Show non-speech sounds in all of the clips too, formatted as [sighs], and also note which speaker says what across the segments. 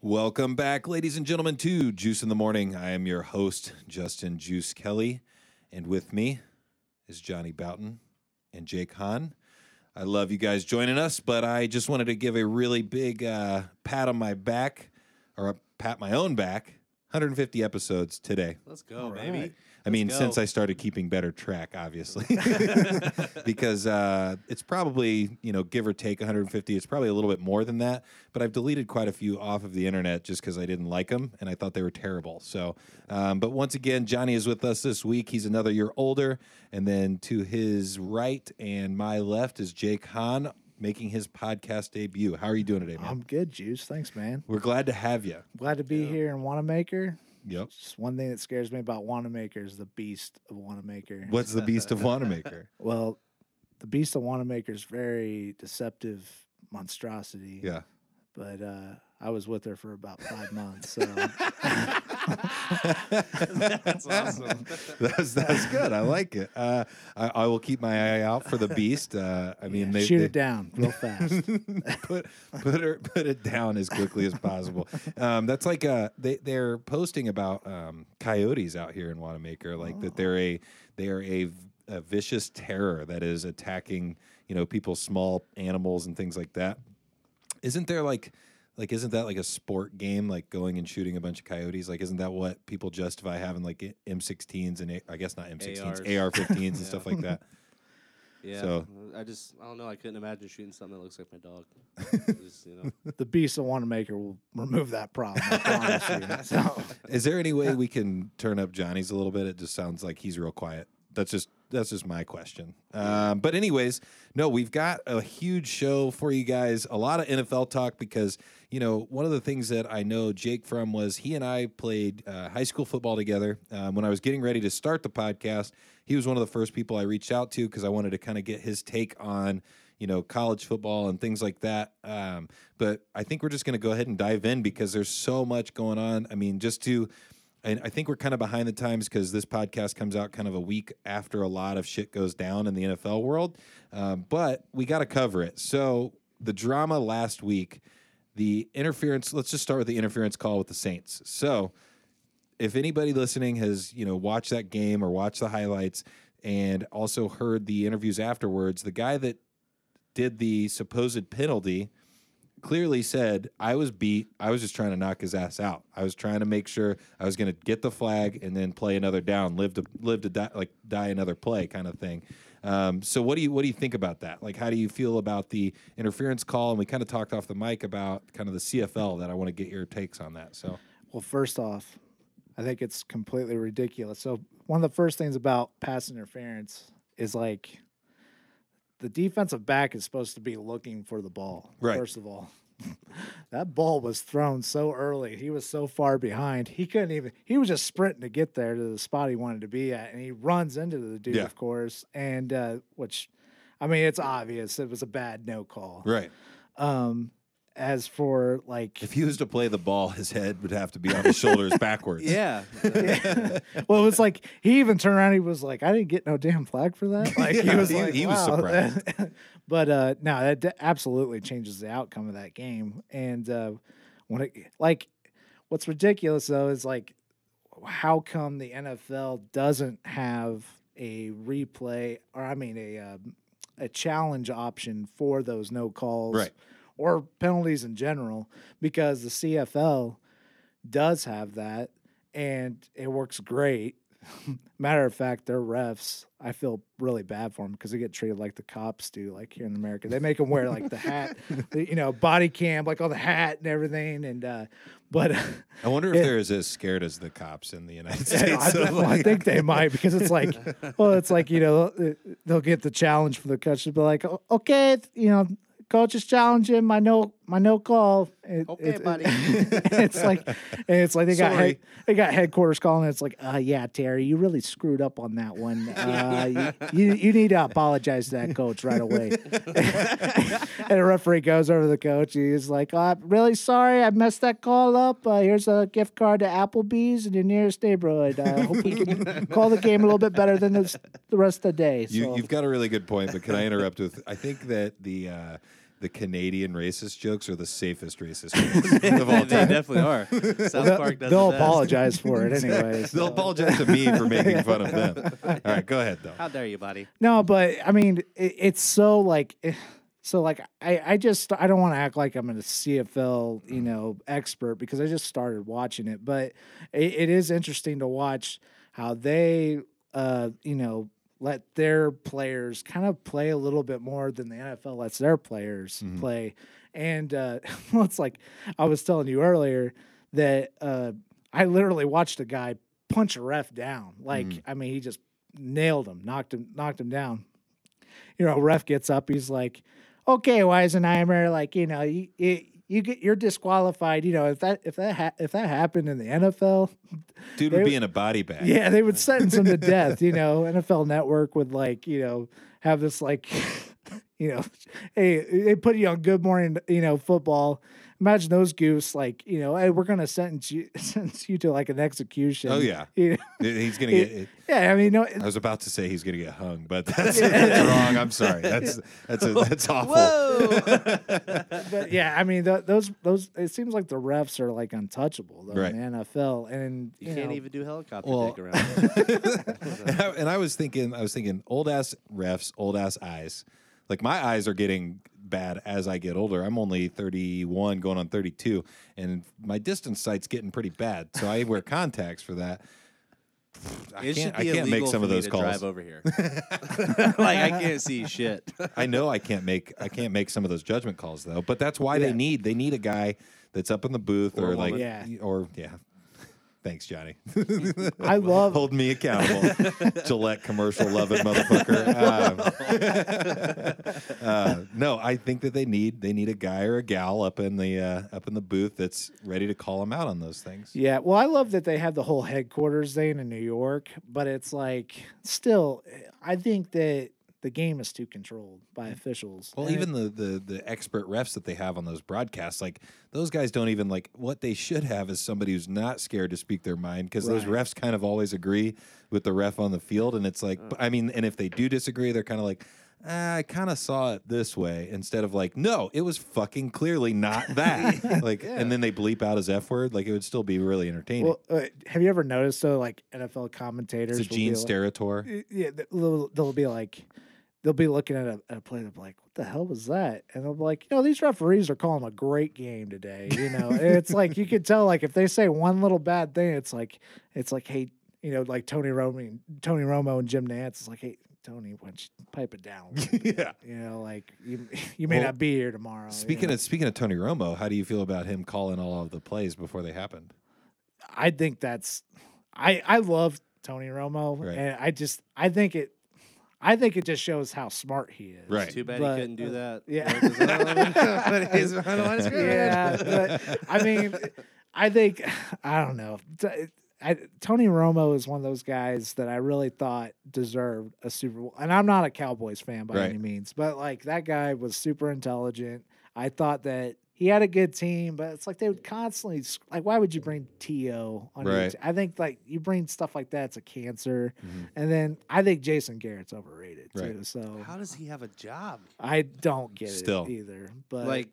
Speaker 1: Cronin.
Speaker 2: Welcome back, ladies and gentlemen, to Juice in the Morning. I am your host, Justin Juice Kelly, and with me is Johnny Boughton and Jake Hahn. I love you guys joining us, but I just wanted to give a really big uh, pat on my back, or a pat my own back. 150 episodes today.
Speaker 1: Let's go, baby.
Speaker 2: I mean,
Speaker 1: go.
Speaker 2: since I started keeping better track, obviously, [laughs] [laughs] because uh, it's probably you know give or take 150. It's probably a little bit more than that, but I've deleted quite a few off of the internet just because I didn't like them and I thought they were terrible. So, um, but once again, Johnny is with us this week. He's another year older, and then to his right and my left is Jake Hahn making his podcast debut. How are you doing today, man?
Speaker 3: I'm good, Juice. Thanks, man.
Speaker 2: We're glad to have you.
Speaker 3: Glad to be here in Wanamaker.
Speaker 2: Yep.
Speaker 3: Just one thing that scares me about Wanamaker is the beast of Wanamaker.
Speaker 2: What's the beast of Wanamaker? [laughs]
Speaker 3: Well, the beast of Wanamaker is very deceptive monstrosity.
Speaker 2: Yeah.
Speaker 3: But uh, I was with her for about five months, so [laughs]
Speaker 1: That's awesome. [laughs]
Speaker 2: That's that's good. I like it. Uh, I, I will keep my eye out for the beast. Uh, I mean, they,
Speaker 3: shoot
Speaker 2: they
Speaker 3: it down real fast. [laughs]
Speaker 2: put put her put it down as quickly as possible. Um, that's like uh, they they're posting about um, coyotes out here in Wanamaker, like that they're a they are a, a vicious terror that is attacking you know people's small animals and things like that. Isn't there like like isn't that like a sport game like going and shooting a bunch of coyotes like isn't that what people justify having like M16s and A- I guess not M16s
Speaker 1: ARs.
Speaker 2: AR15s and [laughs] stuff like that [laughs]
Speaker 1: Yeah.
Speaker 2: So- mm,
Speaker 1: I just, I don't know. I couldn't imagine shooting something that looks like my dog. [laughs] just, you know.
Speaker 3: the beast of Wanamaker will remove that problem. I. So,
Speaker 2: Is there any way we can turn up Johnny's a little bit? It just sounds like he's real quiet. That's just that's just my question. Um, but anyways, no, we've got a huge show for you guys. A lot of NFL talk because you know one of the things that I know Jake from was he and I played uh, high school football together. Um, when I was getting ready to start the podcast, he was one of the first people I reached out to because I wanted to kind of get his take on you know college football and things like that. Um, but I think we're just going to go ahead and dive in because there's so much going on. I mean, just to and I think we're kind of behind the times because this podcast comes out kind of a week after a lot of shit goes down in the NFL world. Um, but we got to cover it. So the drama last week, the interference. Let's just start with the interference call with the Saints. So if anybody listening has you know watched that game or watched the highlights and also heard the interviews afterwards, the guy that did the supposed penalty clearly said I was beat. I was just trying to knock his ass out. I was trying to make sure I was going to get the flag and then play another down, live to live to die, like die another play kind of thing. Um, so what do you what do you think about that? Like, how do you feel about the interference call? And we kind of talked off the mic about kind of the CFL. That I want to get your takes on that. So
Speaker 3: Well, first off, I think it's completely ridiculous. So, one of the first things about pass interference is like the defensive back is supposed to be looking for the ball.
Speaker 2: Right.
Speaker 3: First of all, [laughs] that ball was thrown so early. He was so far behind. He couldn't even, he was just sprinting to get there to the spot he wanted to be at. And he runs into the dude,
Speaker 2: Yeah.
Speaker 3: of course. And, uh, which, I mean, it's obvious it was a bad no call.
Speaker 2: right,
Speaker 3: Um, as for like,
Speaker 2: if he was to play the ball, his head would have to be on his shoulders [laughs] backwards.
Speaker 1: Yeah. [laughs]
Speaker 3: well, it was like he even turned around. He was like, "I didn't get no damn flag for that." Like he [laughs] was
Speaker 2: he-
Speaker 3: like,
Speaker 2: he was surprised.
Speaker 3: but uh, no, that d- absolutely changes the outcome of that game. And uh, when it like, what's ridiculous though is like, how come the NFL doesn't have a replay or I mean a um, a challenge option for those no calls
Speaker 2: Right.
Speaker 3: Or penalties in general? Because the CFL does have that and it works great. [laughs] Matter of fact, their refs, I feel really bad for them because they get treated like the cops do, like here in America. They make them wear like the hat, the, [laughs] you know, body cam, like all the hat and everything. And, uh, but
Speaker 2: I wonder if
Speaker 3: Yeah.
Speaker 2: they're as, as scared as the cops in the United States. of,
Speaker 3: well, [laughs] I
Speaker 2: like-
Speaker 3: think they might because it's like, well, it's like, you know, they'll get the challenge for the coach to be like, okay, you know, coach is challenging my no my no call. It-
Speaker 1: Okay,
Speaker 3: it-
Speaker 1: buddy. [laughs]
Speaker 3: it's like, it's like they got
Speaker 2: Sorry.
Speaker 3: head, they got headquarters calling. It's like, uh, yeah, Terry, you really screwed up on that one. [laughs] Uh, you, you you need to apologize to that coach right away. [laughs] and a referee goes over to the coach. He's like, uh, really sorry, I messed that call up. Uh, here's a gift card to Applebee's in your nearest neighborhood. I hope we can call the game a little bit better than this, the rest of the day. So.
Speaker 2: You, you've got a really good point, but can I interrupt with? I think that the uh, the Canadian racist jokes are the safest racist [laughs] jokes of all
Speaker 1: they
Speaker 2: time.
Speaker 1: definitely are. [laughs] South
Speaker 3: They'll,
Speaker 1: Park does
Speaker 3: they'll
Speaker 1: the best.
Speaker 3: apologize for it anyways. [laughs]
Speaker 2: They'll apologize to me for making fun of them. All right, go ahead though.
Speaker 1: How dare you, buddy?
Speaker 3: No, but I mean, it, it's so like, so like, I, I just, I don't want to act like I'm a CFL, you know, expert because I just started watching it, but it, it is interesting to watch how they, uh, you know, let their players kind of play a little bit more than the NFL lets their players play. And uh, [laughs] well, it's like I was telling you earlier that uh, I literally watched a guy punch a ref down. Like, I mean, he just nailed him, knocked him, knocked him down. You know, ref gets up, he's like, "Okay, Weisenheimer, like you know, you you, get you're disqualified. You know, if that if that ha- if that happened in the NFL,
Speaker 2: Dude would be in a body bag.
Speaker 3: yeah, they would sentence him to [laughs] death. You know, NFL Network would like, you know, have this like, [laughs] you know, hey, they put you on Good Morning, you know, football. Imagine those goose, like, you know, hey, we're gonna sentence you, [laughs] sentence you to like an execution.
Speaker 2: Oh, yeah.
Speaker 3: You know?
Speaker 2: He's gonna get.
Speaker 3: yeah. I mean, no,
Speaker 2: I was about to say he's gonna get hung, but [laughs] that's, that's wrong. I'm sorry. That's that's a, [laughs] that's awful.
Speaker 1: Whoa!
Speaker 3: but yeah, I mean, th- those those. It seems like the refs are like untouchable though
Speaker 2: Right.
Speaker 3: in the NFL, and
Speaker 1: You
Speaker 3: you,
Speaker 1: can't
Speaker 3: know,
Speaker 1: even do helicopter
Speaker 2: Well-
Speaker 1: dick around.
Speaker 2: and, I, and I was thinking, I was thinking, old ass refs, old ass eyes. Like my eyes are getting bad as I get older. I'm only 31, going on 32, and my distance sight's getting pretty bad. So I wear [laughs] contacts for that. I
Speaker 1: It
Speaker 2: can't, I can't make some
Speaker 1: for
Speaker 2: of
Speaker 1: me
Speaker 2: those
Speaker 1: to
Speaker 2: calls.
Speaker 1: Drive over here. [laughs] [laughs] like I can't see shit.
Speaker 2: I know I can't make I can't make some of those judgment calls though. But that's why they need they need a guy that's up in the booth
Speaker 1: Or
Speaker 2: or, like.
Speaker 3: Yeah.
Speaker 2: or yeah. Thanks, Johnny.
Speaker 3: I love
Speaker 2: Hold me accountable. [laughs] Gillette commercial loving motherfucker. Um, uh, no, I think that they need they need a guy or a gal up in the uh, up in the booth that's ready to call them out on those things.
Speaker 3: Yeah, well, I love that they have the whole headquarters thing in New York, but it's like still, I think that the game is too controlled by officials.
Speaker 2: Well,
Speaker 3: And
Speaker 2: even the, the the expert refs that they have on those broadcasts, like those guys don't even like what they should have is somebody who's not scared to speak their mind because those refs kind of always agree with the ref on the field, and it's like, I mean, and if they do disagree, they're kind of like. "Ah, I kind of saw it this way instead of like, no, it was fucking clearly not [laughs] that. like, and then they bleep out his f word. Like, it would still be really entertaining.
Speaker 3: well, uh, have you ever noticed though, like NFL commentators?
Speaker 2: it's a Gene
Speaker 3: like-
Speaker 2: Steratore.
Speaker 3: Yeah, they'll, they'll be like, they'll be looking at a, at a play. They'll be like, "What the hell was that?" And they'll be like, "You know, these referees are calling a great game today." You know, it's like you can tell, like if they say one little bad thing, it's like, it's like, hey, you know, like Tony Romo, Tony Romo and Jim Nantz. It's like, hey, Tony, why don't you pipe it down? a little [laughs] bit?"
Speaker 2: yeah.
Speaker 3: You know, like you, you may
Speaker 2: Well,
Speaker 3: not be here tomorrow. you
Speaker 2: Speaking
Speaker 3: know?
Speaker 2: of speaking of Tony Romo, how do you feel about him calling all of the plays before they happened?
Speaker 3: I think that's, I I love Tony Romo,
Speaker 2: Right.
Speaker 3: and I just I think it, I think it just shows how smart he is.
Speaker 2: Right.
Speaker 1: Too bad
Speaker 3: But,
Speaker 1: he couldn't do
Speaker 3: uh,
Speaker 1: that.
Speaker 3: yeah.
Speaker 1: When [laughs] [laughs] he's behind the line of
Speaker 3: yeah, but I mean, I think I don't know. T- I, Tony Romo is one of those guys that I really thought deserved a Super Bowl, and I'm not a Cowboys fan by
Speaker 2: Right.
Speaker 3: any means, but like that guy was super intelligent. I thought that he had a good team, but it's like they would constantly like, why would you bring To on?
Speaker 2: Right.
Speaker 3: te- I think like you bring stuff like that, it's a cancer.
Speaker 2: Mhm.
Speaker 3: And then I think Jason Garrett's overrated
Speaker 2: Right.
Speaker 3: too. So
Speaker 1: How does he have a job?
Speaker 3: I don't get
Speaker 2: Still.
Speaker 3: it either. But
Speaker 1: Like,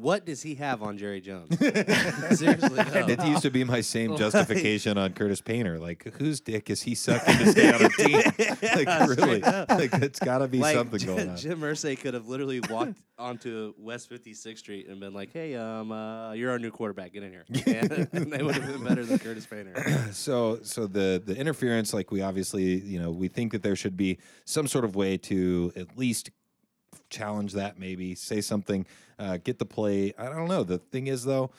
Speaker 1: what does he have on Jerry Jones? [laughs] Seriously, no.
Speaker 2: It used to be my same justification on Curtis Painter. Like, whose dick is he sucking to stay on a team? [laughs] Like, really? Like, it's got to be
Speaker 1: like
Speaker 2: something [laughs]
Speaker 1: Jim,
Speaker 2: going on.
Speaker 1: Jim Irsay could have literally walked onto West 56th Street and been like, "Hey, um, uh, you're our new quarterback. Get in here." And they would have been better than Curtis Painter. [clears throat]
Speaker 2: So, so the the interference, like we obviously, you know, we think that there should be some sort of way to at least challenge that. Maybe say something, uh, get the play. I don't know. The thing is, though.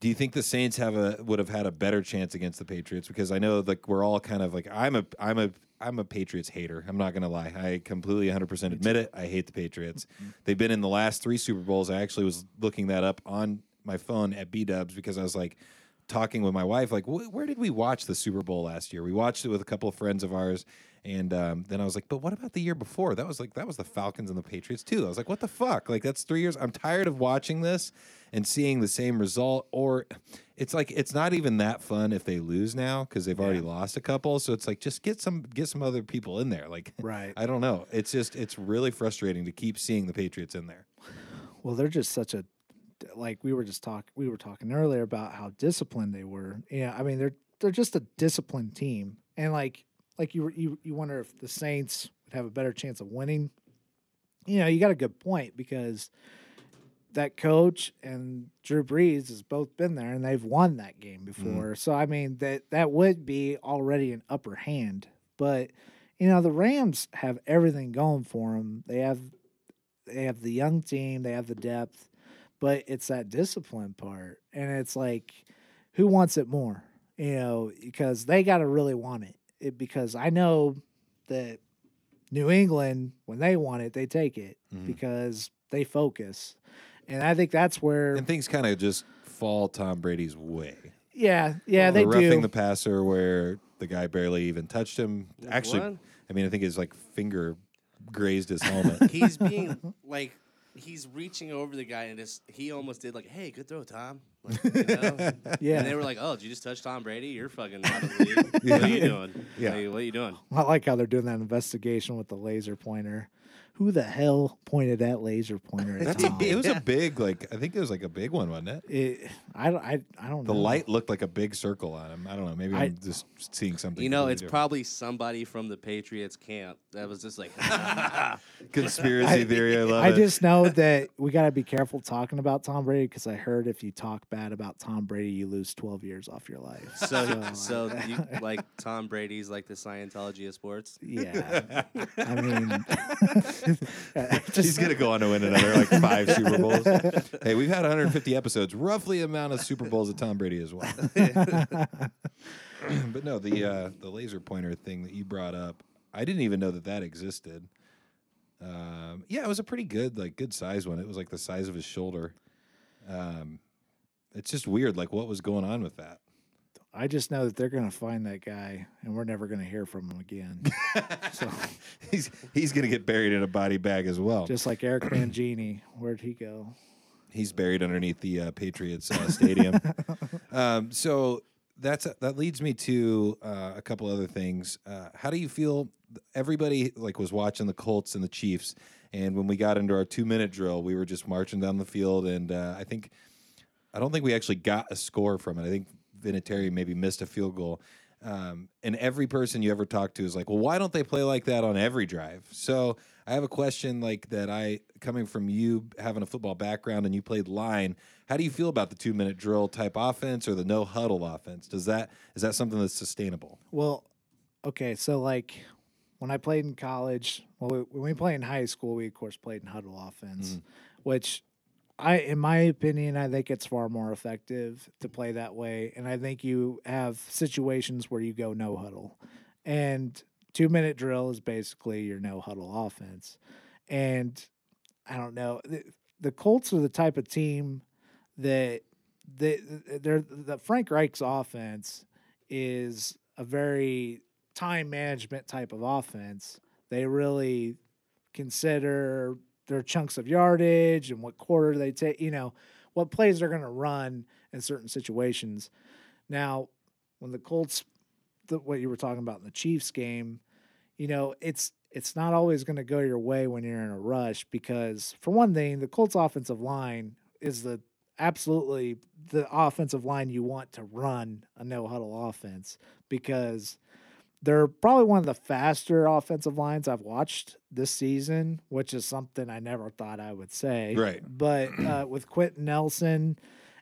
Speaker 2: Do you think the Saints have a would have had a better chance against the Patriots? Because I know like we're all kind of like I'm a I'm a I'm a Patriots hater. I'm not gonna lie. I completely 100 percent admit it. I hate the Patriots. They've been in the last three Super Bowls. I actually was looking that up on my phone at B Dubs because I was like talking with my wife like where did we watch the Super Bowl last year? We watched it with a couple of friends of ours, And um, then I was like, but what about the year before? That was like that was the Falcons and the Patriots too. I was like, what the fuck? Like that's three years. I'm tired of watching this and seeing the same result. Or it's like it's not even that fun if they lose now because they've already lost a couple. So it's like just get some get some other people in there. Like
Speaker 3: Right.
Speaker 2: I don't know. It's just it's really frustrating to keep seeing the Patriots in there.
Speaker 3: Well, they're just such a like we were just talking we were talking earlier about how disciplined they were. Yeah, I mean they're they're just a disciplined team, and like like you were- you you wonder if the Saints would have a better chance of winning. You know, you got a good point because that coach and Drew Brees has both been there and they've won that game mm-hmm. before. So I mean that that would be already an upper hand. But you know the Rams have everything going for them. They have they have the young team, they have the depth, but it's that discipline part. And it's like, who wants it more? You know, because they got to really want it. It. Because I know that New England, when they want it, they take it
Speaker 2: Mhm.
Speaker 3: because they focus. And I think that's where,
Speaker 2: And things kind of just fall Tom Brady's way.
Speaker 3: yeah, yeah, they
Speaker 2: the roughing
Speaker 3: do.
Speaker 2: the passer where the guy barely even touched him. Actually,
Speaker 1: What?
Speaker 2: I mean, I think his like finger grazed his [laughs] helmet.
Speaker 1: He's being like he's reaching over the guy and just he almost did like, "Hey, good throw, Tom." Like, [laughs] you know?
Speaker 3: yeah.
Speaker 1: And they were like, "Oh, did you just touch Tom Brady? You're fucking out of the league. [laughs] What are you doing?
Speaker 2: Yeah.
Speaker 1: Like, what are you doing?"
Speaker 3: I like how they're doing that investigation with the laser pointer. Who the hell pointed that laser pointer at
Speaker 2: That's a,
Speaker 3: Tom?
Speaker 2: it was a big like I think it was like a big one, wasn't it?
Speaker 3: It, I don't, I, I don't
Speaker 2: The
Speaker 3: know.
Speaker 2: light looked like a big circle on him. I don't know. Maybe I,
Speaker 3: I-
Speaker 2: am just seeing something.
Speaker 1: You know, it's
Speaker 2: different.
Speaker 1: probably somebody from the Patriots camp that was just like, [laughs] [laughs]
Speaker 2: conspiracy theory. I love
Speaker 3: I
Speaker 2: it.
Speaker 3: just know that we got to be careful talking about Tom Brady because I heard if you talk bad about Tom Brady, you lose 12 years off your life.
Speaker 1: so so [laughs] uh, you, like Tom Brady's like the Scientology of sports.
Speaker 3: yeah. I mean, [laughs]
Speaker 2: He's gonna go on to win another like five [laughs] Super Bowls. Hey, we've had 150 episodes, roughly amount of Super Bowls of Tom Brady as well. [laughs] but no, the uh, the laser pointer thing that you brought up, I didn't even know that that existed. Um, yeah, it was a pretty good, like, good size one. It was like the size of his shoulder. Um, it's just weird, like, what was going on with that?
Speaker 3: I just know that they're going to find that guy and we're never going to hear from him again. [laughs] so,
Speaker 2: he's he's gonna get buried in a body bag as well.
Speaker 3: just like Eric Mangini, where'd he go?
Speaker 2: He's buried underneath the uh, Patriots uh, stadium. [laughs] um, so that's that leads me to uh, a couple other things. Uh, how do you feel? Everybody like was watching the Colts and the Chiefs, and when we got into our two minute drill, we were just marching down the field, and uh, I think I don't think we actually got a score from it. I think Vinatieri maybe missed a field goal. Um, and every person you ever talk to is like, well, why don't they play like that on every drive? So I have a question like that. I coming from you having a football background and you played line. How do you feel about the two minute drill type offense or the no huddle offense? Does that is that something that's sustainable?
Speaker 3: Well, okay, so like when I played in college, well, when we played in high school, we of course played in huddle offense, which I, in my opinion, I think it's far more effective to play that way. And I think you have situations where you go no huddle, and two minute drill is basically your no huddle offense. And I don't know, the, the Colts are the type of team that they they're the Frank Reich's offense is a very time management type of offense. They really consider their chunks of yardage and what quarter they take, you know, what plays they're going to run in certain situations. Now, when the Colts, the, what you were talking about in the Chiefs game, you know, it's it's not always going to go your way when you're in a rush because, for one thing, the Colts offensive line is the absolutely the offensive line you want to run a no huddle offense because they're probably one of the faster offensive lines I've watched this season, which is something I never thought I would say.
Speaker 2: Right.
Speaker 3: But uh, with Quenton Nelson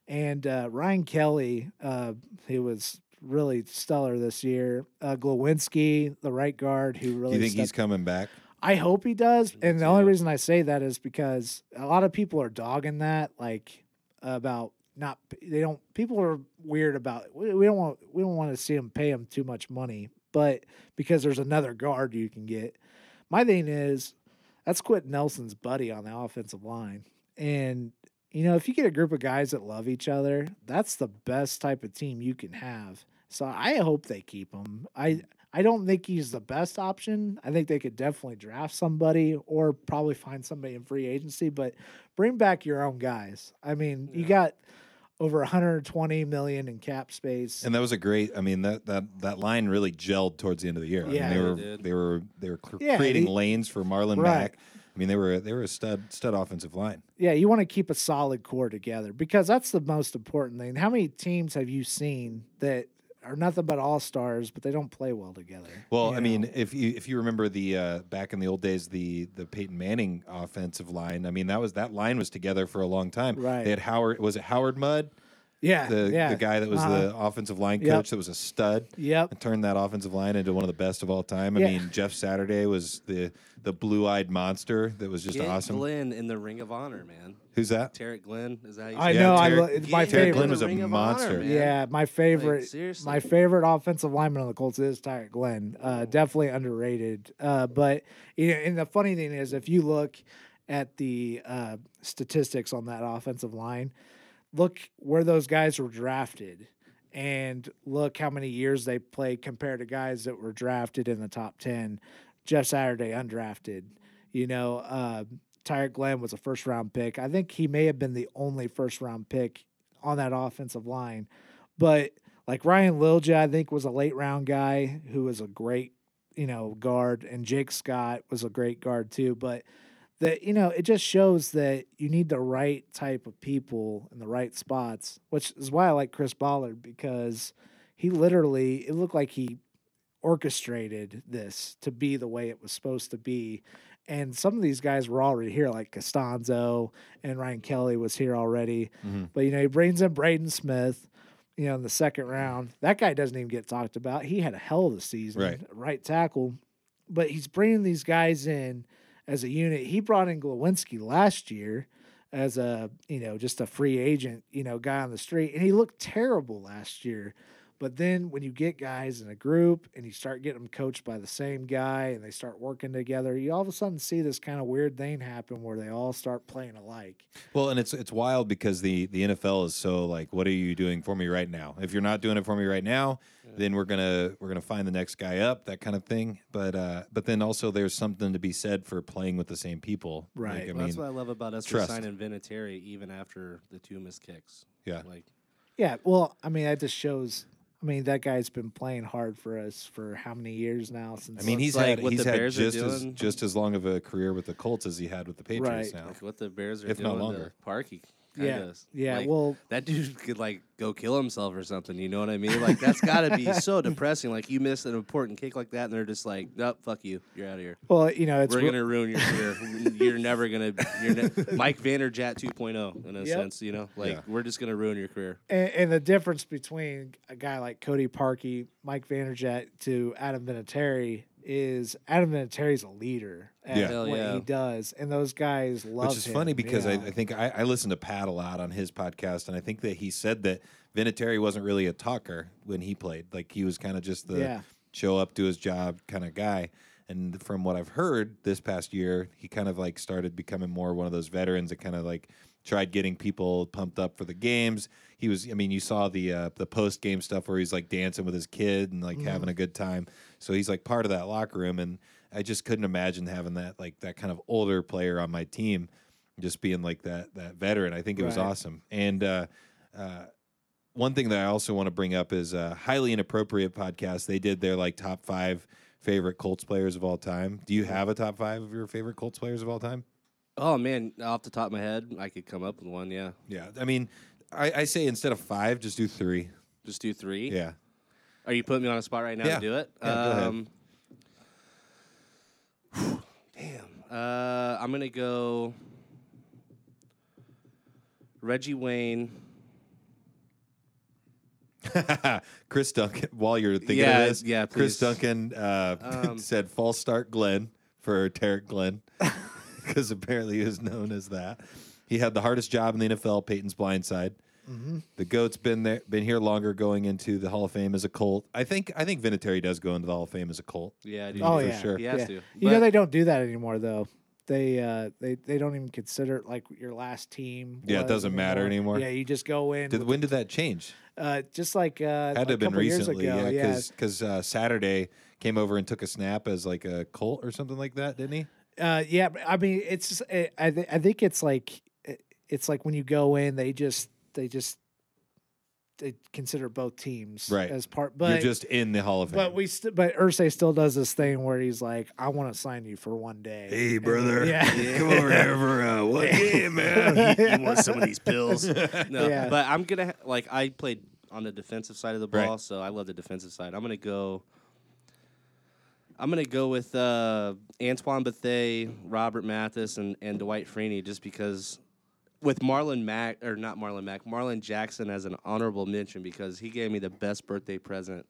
Speaker 3: and uh, Ryan Kelly, uh, he was really stellar this year. Uh, Glowinski, the right guard, who really.
Speaker 2: Do
Speaker 3: really
Speaker 2: you think he's coming back?
Speaker 3: I hope he does. And the only reason I say that is because a lot of people are dogging that, like about not they don't people are weird about we, we don't want we don't want to see them pay him too much money, but because there's another guard you can get. My thing is that's Quenton Nelson's buddy on the offensive line. And you know, if you get a group of guys that love each other, that's the best type of team you can have. So I hope they keep him. I I don't think he's the best option. I think they could definitely draft somebody or probably find somebody in free agency, but bring back your own guys. I mean, you got over 120 million in cap space.
Speaker 2: And that was a great. I mean, that that that line really gelled towards the end of the year. I
Speaker 3: Yeah,
Speaker 2: mean, they
Speaker 1: it
Speaker 2: were they were they were cr-
Speaker 3: Yeah,
Speaker 2: creating
Speaker 3: he-
Speaker 2: lanes for Marlon
Speaker 3: Right.
Speaker 2: Mack. I mean, they were they were a stud stud offensive line.
Speaker 3: yeah, you want to keep a solid core together because that's the most important thing. How many teams have you seen that are nothing but all stars, but they don't play well together?
Speaker 2: Well, I mean, if you if you remember the uh, back in the old days, the the Peyton Manning offensive line. I mean, that was that line was together for a long time.
Speaker 3: Right.
Speaker 2: They had Howard. Was it Howard Mudd?
Speaker 3: Yeah,
Speaker 2: The
Speaker 3: yeah,
Speaker 2: the guy that was
Speaker 3: uh-huh.
Speaker 2: the offensive line coach
Speaker 3: Yep.
Speaker 2: that was a stud.
Speaker 3: Yep.
Speaker 2: And turned that offensive line into one of the best of all time. I
Speaker 3: Yeah.
Speaker 2: mean, Jeff Saturday was the the blue eyed monster that was just
Speaker 1: Get
Speaker 2: awesome.
Speaker 1: Glenn in the Ring of Honor, man.
Speaker 2: Who's that?
Speaker 1: Tarik Glenn is that you
Speaker 3: I
Speaker 1: say
Speaker 3: know.
Speaker 1: it?
Speaker 3: I lo- it's my
Speaker 1: Get him
Speaker 3: favorite.
Speaker 1: in
Speaker 2: Glenn was a monster.
Speaker 1: Honor.
Speaker 3: Yeah, my favorite,
Speaker 1: seriously.
Speaker 3: my favorite offensive lineman on the Colts is Tarik Glenn. Uh, definitely underrated. Uh, but you know, and the funny thing is, if you look at the uh, statistics on that offensive line, look where those guys were drafted, and look how many years they played compared to guys that were drafted in the top ten. Jeff Saturday undrafted. You know, uh, Tarik Glenn was a first round pick. I think he may have been the only first round pick on that offensive line. But like Ryan Lilja, I think was a late round guy who was a great, you know, guard, and Jake Scott was a great guard too. But that you know, it just shows that you need the right type of people in the right spots, which is why I like Chris Ballard because he literally it looked like he orchestrated this to be the way it was supposed to be. And some of these guys were already here, like Castonzo and Ryan Kelly was here already.
Speaker 2: Mhm.
Speaker 3: But you know, he brings in Braden Smith, you know, in the second round. That guy doesn't even get talked about. He had a hell of a season,
Speaker 2: Right.
Speaker 3: right tackle. But he's bringing these guys in as a unit. He brought in Glowinski last year as a, you know, just a free agent, you know, guy on the street. And he looked terrible last year. But then when you get guys in a group and you start getting them coached by the same guy and they start working together, you all of a sudden see this kind of weird thing happen where they all start playing alike.
Speaker 2: Well, and it's it's wild because the the NFL is so like, what are you doing for me right now? If you're not doing it for me right now, then we're gonna we're gonna find the next guy up, that kind of thing. But uh, but then also there's something to be said for playing with the same people.
Speaker 3: Right.
Speaker 2: Like, I
Speaker 1: Well,
Speaker 2: mean,
Speaker 1: that's what I love about us
Speaker 2: trust.
Speaker 1: signing Vinatieri even after the two missed kicks.
Speaker 2: Yeah.
Speaker 1: Like
Speaker 3: Yeah, well, I mean, that just shows. I mean, that guy's been playing hard for us for how many years now? Since
Speaker 2: I mean, he's
Speaker 1: like
Speaker 2: had
Speaker 1: what
Speaker 2: he's
Speaker 1: the
Speaker 2: had
Speaker 1: Bears are
Speaker 2: just as just as long of a career with the Colts as he had with the Patriots
Speaker 3: Right.
Speaker 2: now.
Speaker 1: like what the Bears are
Speaker 2: If not
Speaker 1: doing
Speaker 2: longer.
Speaker 1: to Parkey.
Speaker 3: Yeah,
Speaker 1: Kinda.
Speaker 3: yeah.
Speaker 1: Like,
Speaker 3: well,
Speaker 1: that dude [laughs] could like go kill himself or something. You know what I mean? Like that's got to be so [laughs] depressing. Like you miss an important kick like that, and they're just like, "Nope, fuck you, you're out of here.
Speaker 3: well, you know, it's
Speaker 1: We're
Speaker 3: re-
Speaker 1: gonna ruin your career. [laughs] you're never gonna. You're ne- Mike Vanderjagt 2.0 in a
Speaker 3: Yep.
Speaker 1: sense. You know, like
Speaker 2: Yeah.
Speaker 1: we're just gonna ruin your career.
Speaker 3: and, and the difference between a guy like Cody Parkey, Mike Vanderjagt to Adam Vinatieri is Adam Vinatieri's a leader at
Speaker 2: Yeah.
Speaker 3: What
Speaker 1: yeah.
Speaker 3: he does, and those guys love.
Speaker 2: Which is
Speaker 3: him,
Speaker 2: funny because I,
Speaker 3: yeah.
Speaker 2: I think I, I listened to Pat a lot on his podcast, and I think that he said that Vinatieri wasn't really a talker when he played. Like he was kind of just the
Speaker 3: Yeah.
Speaker 2: show up, do his job kind of guy. And from what I've heard this past year, he kind of like started becoming more one of those veterans that kind of like tried getting people pumped up for the games. He was, I mean, you saw the uh, the post game stuff where he's like dancing with his kid and like having a good time. So he's like part of that locker room, and I just couldn't imagine having that like that kind of older player on my team, just being like that that veteran. I think it was
Speaker 3: Right.
Speaker 2: awesome. And uh, uh, one thing that I also want to bring up is a highly inappropriate podcast. They did their like top five favorite Colts players of all time. Do you have a top five of your favorite Colts players of all time?
Speaker 1: Oh man, off the top of my head, I could come up with one. Yeah,
Speaker 2: Yeah, I mean, I, I say instead of five, just do three.
Speaker 1: just do three.
Speaker 2: Yeah,
Speaker 1: Are you putting me on a spot right now
Speaker 2: Yeah.
Speaker 1: to do it?
Speaker 2: Yeah, go ahead.
Speaker 1: um, [sighs] damn. Uh, I'm gonna go Reggie Wayne. [laughs]
Speaker 2: Chris Duncan. While you're thinking
Speaker 1: Yeah,
Speaker 2: of this,
Speaker 1: yeah,
Speaker 2: Chris
Speaker 1: please.
Speaker 2: Duncan uh, [laughs]
Speaker 1: Um,
Speaker 2: said false start Glenn for Tarik Glenn [laughs] because apparently he was known as that. He had the hardest job in the NFL, Peyton's blindside.
Speaker 3: Mm-hmm.
Speaker 2: The goat's been there, been here longer, going into the Hall of Fame as a Colt. I think I think Vinatieri does go into the Hall of Fame as a Colt.
Speaker 1: Yeah, dude.
Speaker 3: Oh
Speaker 2: for
Speaker 3: yeah,
Speaker 2: sure.
Speaker 1: He has
Speaker 3: yeah.
Speaker 1: to.
Speaker 3: You know they don't do that anymore though. they uh they they don't even consider it like your last team.
Speaker 2: Yeah, it doesn't matter anymore.
Speaker 3: Yeah, you just go in.
Speaker 2: Did, when did that change?
Speaker 3: uh, just like uh,
Speaker 2: Had to
Speaker 3: a
Speaker 2: have been
Speaker 3: couple years
Speaker 2: recently,
Speaker 3: ago,
Speaker 2: yeah, because uh, Saturday came over and took a snap as like a Colt or something like that, didn't he?
Speaker 3: Uh, yeah, I mean, it's just, I th- I think it's like it's like when you go in, they just they just they consider both teams
Speaker 2: Right.
Speaker 3: as part.
Speaker 2: But You're
Speaker 3: But
Speaker 2: just in the Hall of Fame.
Speaker 3: but we st- but Irsay still does this thing where he's like, I want to sign you for one day.
Speaker 2: Hey,
Speaker 3: And-
Speaker 2: brother.
Speaker 3: yeah. [laughs]
Speaker 2: Come over here for uh, one game, man. [laughs]
Speaker 1: you want some of these pills? [laughs] No,
Speaker 3: Yeah.
Speaker 1: but I'm gonna ha- like I played on the defensive side of the ball,
Speaker 2: Right.
Speaker 1: so I love the defensive side. I'm gonna go. I'm gonna go with uh, Antoine Bethea, Robert Mathis, and, and Dwight Freeney, just because with Marlon Mack or not Marlon Mack, Marlin Jackson as an honorable mention because he gave me the best birthday present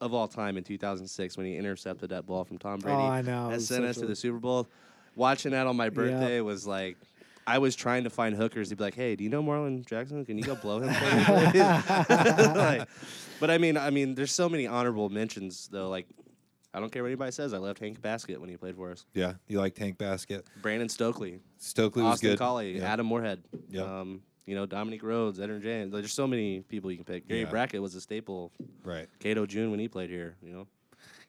Speaker 1: of all time in 2006 when he intercepted that ball from Tom Brady.
Speaker 3: Oh, I know.
Speaker 1: That sent us to the Super Bowl. Watching that on my birthday was like. I was trying to find hookers He'd be like, "Hey, do you know Marlin Jackson? Can you go blow him?" for me. [laughs] Like, but I mean, I mean, there's so many honorable mentions though. Like, I don't care what anybody says. I loved Hank Baskett when he played for us.
Speaker 2: yeah, you like Tank Basket?
Speaker 1: Brandon Stokley,
Speaker 2: Stokley was
Speaker 1: Austin
Speaker 2: good.
Speaker 1: Collie,
Speaker 2: Yeah.
Speaker 1: Adam Moorhead.
Speaker 2: Yep.
Speaker 1: Um, you know, Dominic Rhodes, Edwin James. There's so many people you can pick. Gary
Speaker 2: Yeah.
Speaker 1: Brackett was a staple.
Speaker 2: Right.
Speaker 1: Cato June when he played here. You know,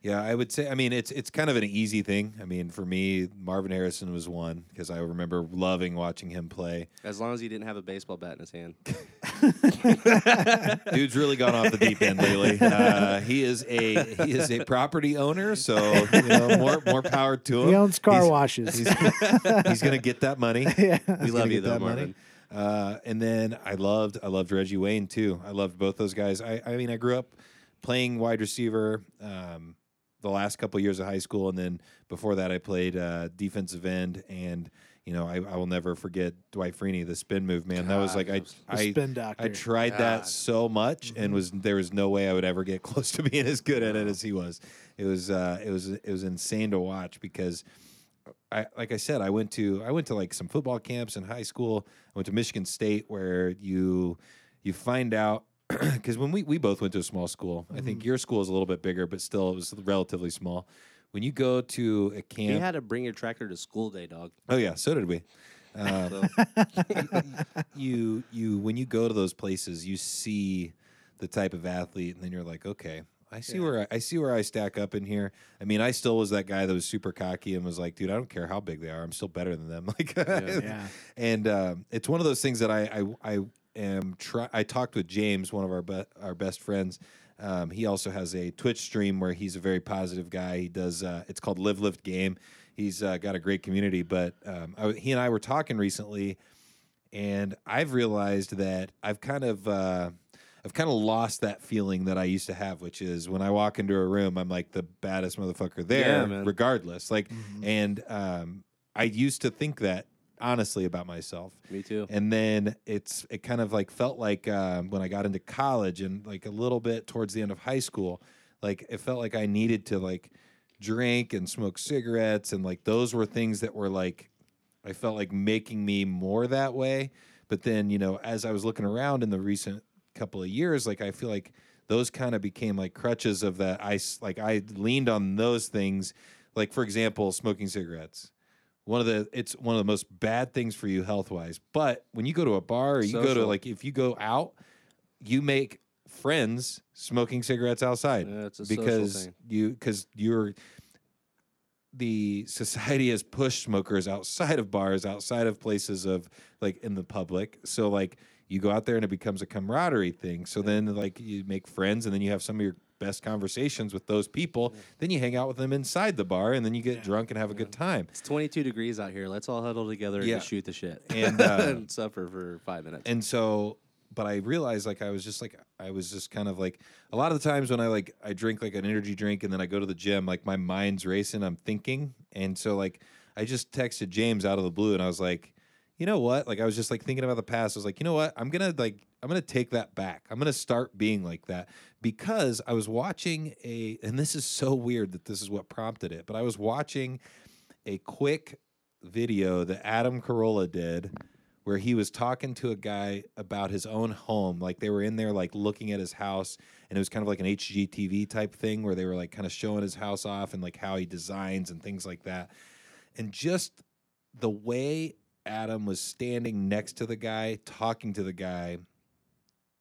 Speaker 2: Yeah, I would say. I mean, it's it's kind of an easy thing. I mean, for me, Marvin Harrison was one because I remember loving watching him play.
Speaker 1: as long as he didn't have a baseball bat in his hand. [laughs] [laughs]
Speaker 2: Dude's really gone off the deep end lately. Uh, he is a he is a property owner, so you know more more power to him.
Speaker 3: He owns car
Speaker 2: He's-
Speaker 3: washes.
Speaker 2: He's, he's gonna get that money. [laughs]
Speaker 3: yeah.
Speaker 1: We love you though. Marvin.
Speaker 2: Uh, and then I loved I loved Reggie Wayne too. I loved both those guys. I, I mean I grew up playing wide receiver um, the last couple years of high school, and then before that I played uh, defensive end. And you know I, I will never forget Dwight Freeney, the spin move man. that was
Speaker 1: God,
Speaker 2: like I I
Speaker 3: spin doctor.
Speaker 2: I tried that so much, and was there was no way I would ever get [laughs] close to being as good at it as he was. It was uh, it was it was insane to watch because I like I said I went to I went to like some football camps in high school. I went to Michigan State where you you find out [clears throat] because when we we both went to a small school. I think your school is a little bit bigger, but still it was relatively small. When you go to a camp You
Speaker 1: had to bring your tractor to school day, dog.
Speaker 2: oh yeah, so did we. Uh, [laughs]
Speaker 1: So,
Speaker 2: you you when you go to those places, you see the type of athlete, and then you're like, okay, I see where I, I see where I stack up in here. I mean, I still was that guy that was super cocky and was like, dude, I don't care how big they are, I'm still better than them. [laughs] Like,
Speaker 3: Yeah.
Speaker 2: and um, it's one of those things that I I, I am try. I talked with James, one of our be- our best friends. Um, he also has a Twitch stream where he's a very positive guy. He does. Uh, it's called Live Lift Game. He's uh, got a great community. But um, I, he and I were talking recently, and I've realized that I've kind of. Uh, I've kind of lost that feeling that I used to have, which is when I walk into a room, I'm like the baddest motherfucker there,
Speaker 1: Yeah,
Speaker 2: regardless. Like, and um, I used to think that honestly about myself.
Speaker 1: me too.
Speaker 2: And then it's it kind of like felt like um, when I got into college and like a little bit towards the end of high school, like it felt like I needed to like drink and smoke cigarettes and like those were things that were like I felt like making me more that way. But then you know, as I was looking around in the recent couple of years, like I feel like those kind of became like crutches of that. I like I leaned on those things, like for example, smoking cigarettes one of the it's one of the most bad things for you health wise. But when you go to a bar or you go to like if you go out, you make friends smoking cigarettes outside
Speaker 1: Yeah, it's a social
Speaker 2: because
Speaker 1: thing.
Speaker 2: you because you're the society has pushed smokers outside of bars, outside of places of like in the public. So like you go out there and it becomes a camaraderie thing. So then like you make friends and then you have some of your best conversations with those people. Then you hang out with them inside the bar and then you get drunk and have a good time.
Speaker 1: It's 22 degrees out here. Let's all huddle together and
Speaker 2: Yeah.
Speaker 1: shoot the shit
Speaker 2: And, [laughs] uh,
Speaker 1: and suffer for five minutes.
Speaker 2: and so but i realized like i was just like i was just kind of like a lot of the times when i like i drink like an energy drink and then i go to the gym like my mind's racing i'm thinking and so like i just texted james out of the blue and i was like you know what like i was just like thinking about the past i was like you know what i'm gonna like i'm gonna take that back i'm gonna start being like that because i was watching a and this is so weird that this is what prompted it but i was watching a quick video that adam carolla did where he was talking to a guy about his own home. Like they were in there, like looking at his house, and it was kind of like an HGTV type thing where they were like kind of showing his house off and like how he designs and things like that. And just the way Adam was standing next to the guy, talking to the guy,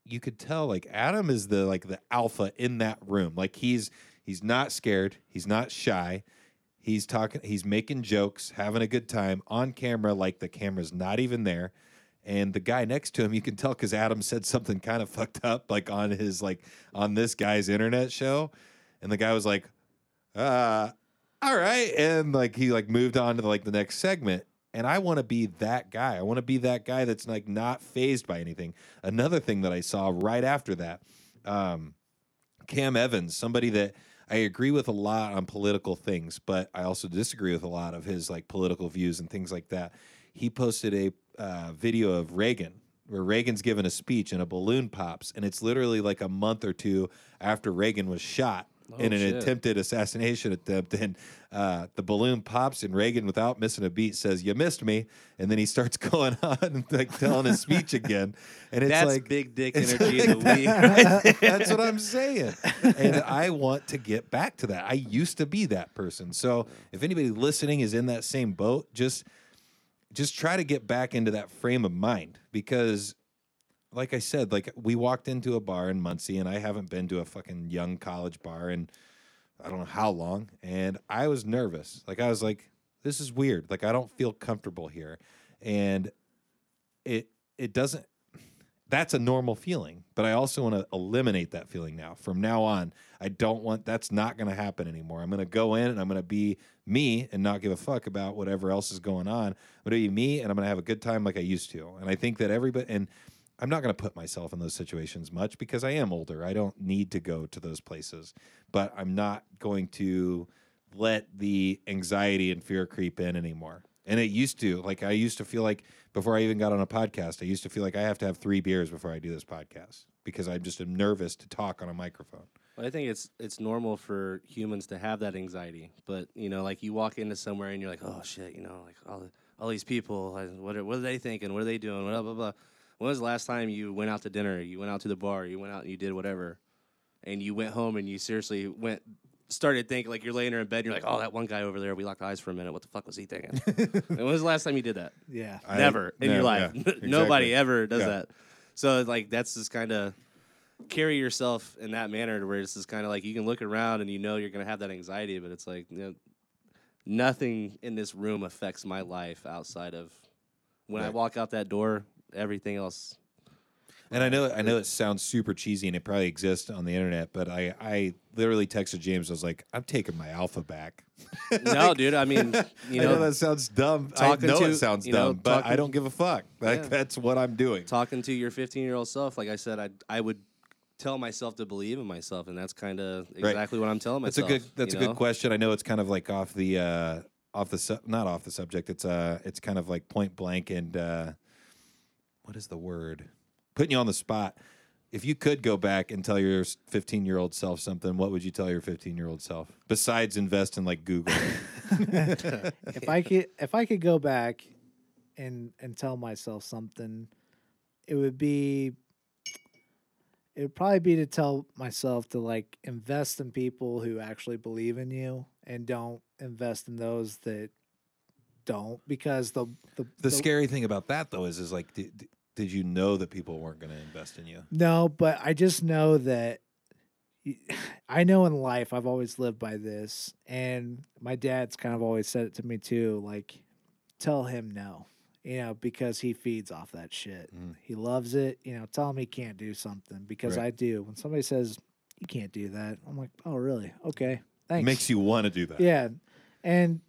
Speaker 2: you could tell like Adam is the like the alpha in that room. Like he's he's not scared, he's not shy. He's talking he's making jokes, having a good time on camera like the camera's not even there. And the guy next to him, you can tell because Adam said something kind of fucked up, like on his like on this guy's internet show, and the guy was like, "Uh, all right," and like he like moved on to like the next segment. And I want to be that guy. I want to be that guy that's like not phased by anything. Another thing that I saw right after that, um, Cam Evans, somebody that I agree with a lot on political things, but I also disagree with a lot of his like political views and things like that. He posted a uh, video of Reagan where Reagan's given a speech and a balloon pops, and it's literally like a month or two after Reagan was shot in
Speaker 1: Oh,
Speaker 2: an
Speaker 1: shit.
Speaker 2: attempted assassination attempt, and uh, the balloon pops, and Reagan, without missing a beat, says, "You missed me," and then he starts [laughs] going on and like telling his speech again, and it's
Speaker 1: That's
Speaker 2: like
Speaker 1: big dick energy the week. right [laughs]
Speaker 2: that's what I'm saying. And I want to get back to that. I used to be that person. So if anybody listening is in that same boat, just just try to get back into that frame of mind because like I said, like we walked into a bar in Muncie and I haven't been to a fucking young college bar in I don't know how long and I was nervous. Like I was like this is weird. Like I don't feel comfortable here. And it it doesn't that's a normal feeling but i also want to eliminate that feeling now from now on i don't want that's not going to happen anymore i'm going to go in and i'm going to be me and not give a fuck about whatever else is going on i'm going to be me and i'm going to have a good time like i used to and i think that everybody and i'm not going to put myself in those situations much because i am older i don't need to go to those places but i'm not going to let the anxiety and fear creep in anymore and it used to like i used to feel like before I even got on a podcast, I used to feel like I have to have three beers before I do this podcast because I'm just nervous to talk on a microphone.
Speaker 1: Well, I think it's it's normal for humans to have that anxiety, but you know, like you walk into somewhere and you're like, oh shit, you know, like all the, all these people, what are, what are they thinking? What are they doing? Blah blah blah. When was the last time you went out to dinner? You went out to the bar. You went out and you did whatever, and you went home and you seriously went started thinking like you're laying there in bed. and You're like, oh, that one guy over there. We locked eyes for a minute. What the fuck was he thinking? and [laughs] when was the last time you did that?
Speaker 3: Yeah.
Speaker 2: I-
Speaker 1: Never in
Speaker 2: no,
Speaker 1: your life.
Speaker 2: yeah, [laughs]
Speaker 1: Nobody ever does
Speaker 2: Yeah.
Speaker 1: that. So like that's just kind of carry yourself in that manner to where it's just kind of like you can look around and you know you're gonna have that anxiety, but it's like you know, nothing in this room affects my life outside of when I
Speaker 2: Right.
Speaker 1: walk out that door. Everything else.
Speaker 2: And I know I know it sounds super cheesy and it probably exists on the internet, but I, I literally texted James. I was like, I'm taking my alpha back. [laughs]
Speaker 1: no, dude. I mean, [laughs] you
Speaker 2: I know
Speaker 1: know,
Speaker 2: that sounds dumb. I
Speaker 1: talking
Speaker 2: know
Speaker 1: to-
Speaker 2: it sounds
Speaker 1: you know,
Speaker 2: dumb, but I don't give a fuck. Like
Speaker 1: Yeah.
Speaker 2: that's what I'm doing.
Speaker 1: talking to your 15 year old self, like I said, I I would tell myself to believe in myself, and that's kind of exactly what I'm telling myself.
Speaker 2: That's a good. That's a
Speaker 1: know?
Speaker 2: good question. I know it's kind of like off the uh, off the su- not off the subject. It's uh it's kind of like point blank and uh, what is the word? Putting you on the spot. If you could go back and tell your 15 year old self something, what would you tell your 15 year old self besides invest in like Google? [laughs]
Speaker 3: if I could if I could go back and and tell myself something, it would be it would probably be to tell myself to like invest in people who actually believe in you and don't invest in those that don't because the the,
Speaker 2: the scary thing about that though is is like did, did you know that people weren't going to invest in you?
Speaker 3: No, but I just know that [sighs] I know in life I've always lived by this, and my dad's kind of always said it to me too. Like, tell him no, you know, because he feeds off that shit.
Speaker 2: Mm.
Speaker 3: He loves it. You know, tell him he can't do something because
Speaker 2: Right.
Speaker 3: I do. When somebody says you can't do that, I'm like, oh really? Okay,
Speaker 2: It
Speaker 3: thanks.
Speaker 2: makes you want to do that.
Speaker 3: Yeah. And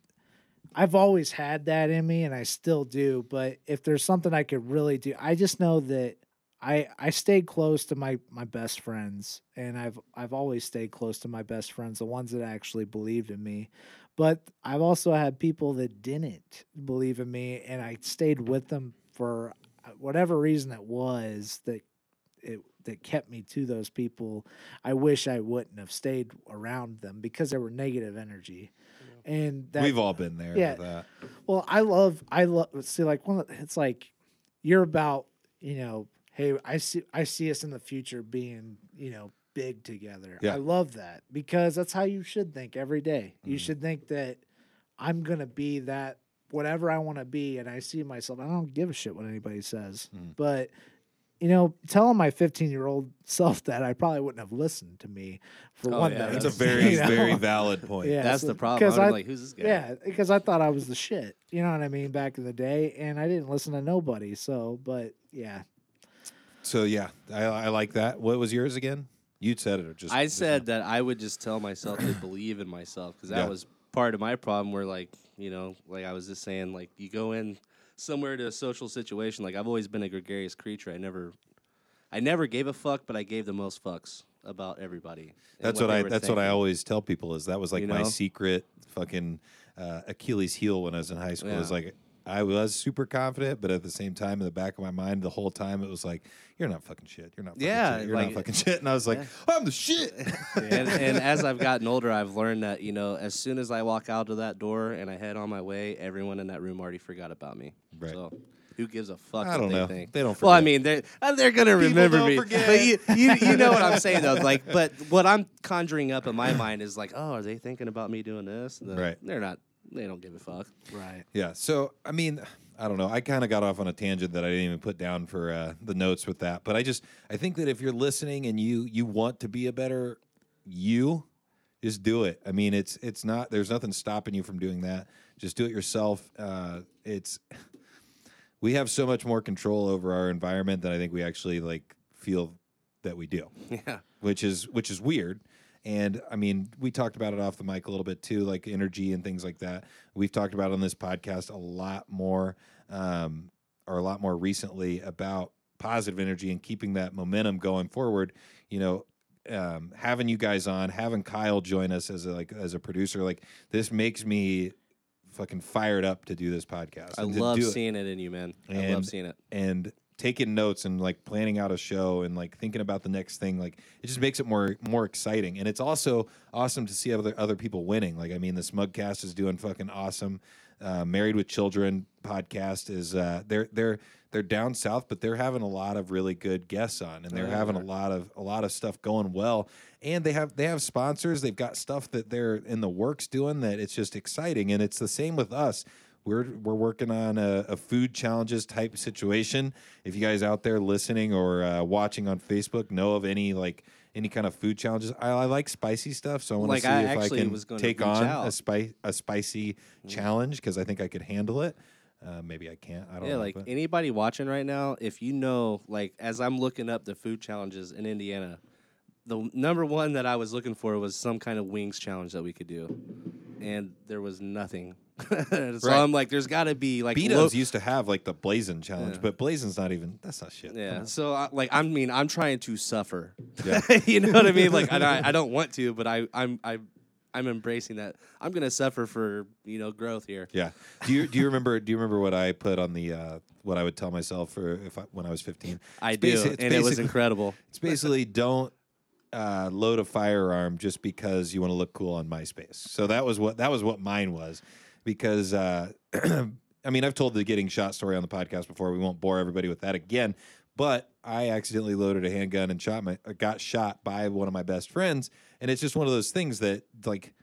Speaker 3: I've always had that in me and I still do, but if there's something I could really do, I just know that I I stayed close to my my best friends and I've I've always stayed close to my best friends, the ones that actually believed in me. But I've also had people that didn't believe in me and I stayed with them for uh, whatever reason it was that it that kept me to those people. I wish I wouldn't have stayed around them because they were negative energy. And that
Speaker 2: We've all been there
Speaker 3: Yeah.
Speaker 2: with that.
Speaker 3: well, I love I love see like one the- it's like you're about, you know, hey, I see I see us in the future being, you know, big together.
Speaker 2: Yeah.
Speaker 3: I love that because that's how you should think every day. You
Speaker 2: Mhm.
Speaker 3: should think that I'm going to be that whatever I want to be, and I see myself. I don't give a shit what anybody says,
Speaker 2: Mm.
Speaker 3: but you know, telling my 15 year old self that I probably wouldn't have listened to me for
Speaker 1: Oh,
Speaker 3: one
Speaker 1: yeah,
Speaker 3: thing.
Speaker 2: That's a [laughs] very
Speaker 3: you know?
Speaker 2: very valid point.
Speaker 3: Yeah,
Speaker 1: That's
Speaker 3: so-
Speaker 1: the problem.
Speaker 3: 'cause
Speaker 1: I'm
Speaker 3: I-
Speaker 1: like, who's this guy?
Speaker 3: Yeah, because I thought I was the shit. You know what I mean? Back in the day, and I didn't listen to nobody. So, but yeah,
Speaker 2: So yeah, I, I like that. What was yours again? You said it or just
Speaker 1: I
Speaker 2: just
Speaker 1: said that I would just tell myself to believe in myself because that
Speaker 2: Yeah.
Speaker 1: was part of my problem. Where like you know, like I was just saying, like you go in somewhere to a social situation. Like I've always been a gregarious creature. I never, I never gave a fuck, but I gave the most fucks about everybody.
Speaker 2: That's what,
Speaker 1: they
Speaker 2: I. That's what I always tell people. Is that was like
Speaker 1: You
Speaker 2: my secret fucking uh, Achilles heel when I was in high school. It was like I was super confident, but at the same time, in the back of my mind, the whole time it was like, "You're not fucking shit. You're not. Fucking
Speaker 1: Yeah,
Speaker 2: shit. You're
Speaker 1: like-
Speaker 2: not fucking [laughs] shit." And I was like,
Speaker 1: Yeah.
Speaker 2: "I'm the shit." [laughs]
Speaker 1: and, and as I've gotten older, I've learned that you know, as soon as I walk out of that door and I head on my way, everyone in that room already forgot about me.
Speaker 2: Right.
Speaker 1: So. Who gives a fuck
Speaker 2: I don't
Speaker 1: they
Speaker 2: know.
Speaker 1: think?
Speaker 2: They don't
Speaker 1: Well, I mean, they're uh, they're gonna
Speaker 2: People
Speaker 1: remember me.
Speaker 2: forget.
Speaker 1: But you, you you know what I'm saying though. [laughs] Like, but what I'm conjuring up in my mind is like, oh, are they thinking about me doing this?
Speaker 2: Right.
Speaker 1: They're not. They don't give a fuck.
Speaker 3: right.
Speaker 2: Yeah. So I mean, I don't know. I kind of got off on a tangent that I didn't even put down for uh, the notes with that. But I just I think that if you're listening and you you want to be a better you, just do it. I mean, it's it's not. There's nothing stopping you from doing that. Just do it yourself. Uh, it's we have so much more control over our environment than I think we actually like feel that we do [laughs]
Speaker 1: Yeah.
Speaker 2: which is which is weird. And I mean, we talked about it off the mic a little bit too, like energy and things like that. We've talked about on this podcast a lot more, um, or a lot more recently about positive energy and keeping that momentum going forward. You know, um, having you guys on, having Kyle join us as a, like as a producer, like this makes me fucking fired up to do this podcast.
Speaker 1: I love
Speaker 2: do it
Speaker 1: seeing it in you, man. I love seeing it.
Speaker 2: and taking notes and like planning out a show and like thinking about the next thing like it just makes it more more exciting. And it's also awesome to see other other people winning. Like i mean the smugcast is doing fucking awesome. Uh, married with children podcast is uh they're they're they're down south but they're having a lot of really good guests on and they're
Speaker 1: Yeah,
Speaker 2: having a lot of a lot of stuff going well. And they have they have sponsors. They've got stuff that they're in the works doing that it's just exciting. And it's the same with us we're we're working on a, a food challenges type situation. If you guys out there listening or uh, watching on Facebook know of any like any kind of food challenges, I, I like spicy stuff, so I want to
Speaker 1: Like,
Speaker 2: see
Speaker 1: I
Speaker 2: if I can
Speaker 1: was gonna
Speaker 2: take
Speaker 1: reach
Speaker 2: on a
Speaker 1: out.
Speaker 2: Spice a spicy challenge because I think I could handle it. Uh, maybe I can't. I don't
Speaker 1: Yeah,
Speaker 2: know.
Speaker 1: like
Speaker 2: but-
Speaker 1: anybody watching right now, if you know, like as I'm looking up the food challenges in Indiana, the number one that I was looking for was some kind of wings challenge that we could do, and there was nothing. [laughs] so
Speaker 2: Right.
Speaker 1: I'm like, there's got to be like
Speaker 2: Betos
Speaker 1: lo-
Speaker 2: used to have like the blazing challenge,
Speaker 1: Yeah.
Speaker 2: but blazing's not even. That's not shit.
Speaker 1: Yeah. So I, like I mean I'm trying to suffer.
Speaker 2: Yeah. [laughs]
Speaker 1: you know what I mean? Like I, [laughs] I don't want to, but I I'm I I'm embracing that. I'm gonna suffer for you know growth here.
Speaker 2: Yeah. Do you do you remember do you remember what I put on the uh, what I would tell myself for if I, when I was 15?
Speaker 1: I
Speaker 2: It's
Speaker 1: do,
Speaker 2: basi-
Speaker 1: and it was incredible.
Speaker 2: It's basically don't uh, load a firearm just because you want to look cool on MySpace. So that was what that was what mine was, because uh, [clears throat] I mean I've told the getting shot story on the podcast before. We won't bore everybody with that again. But I accidentally loaded a handgun and shot my uh, got shot by one of my best friends, and it's just one of those things that like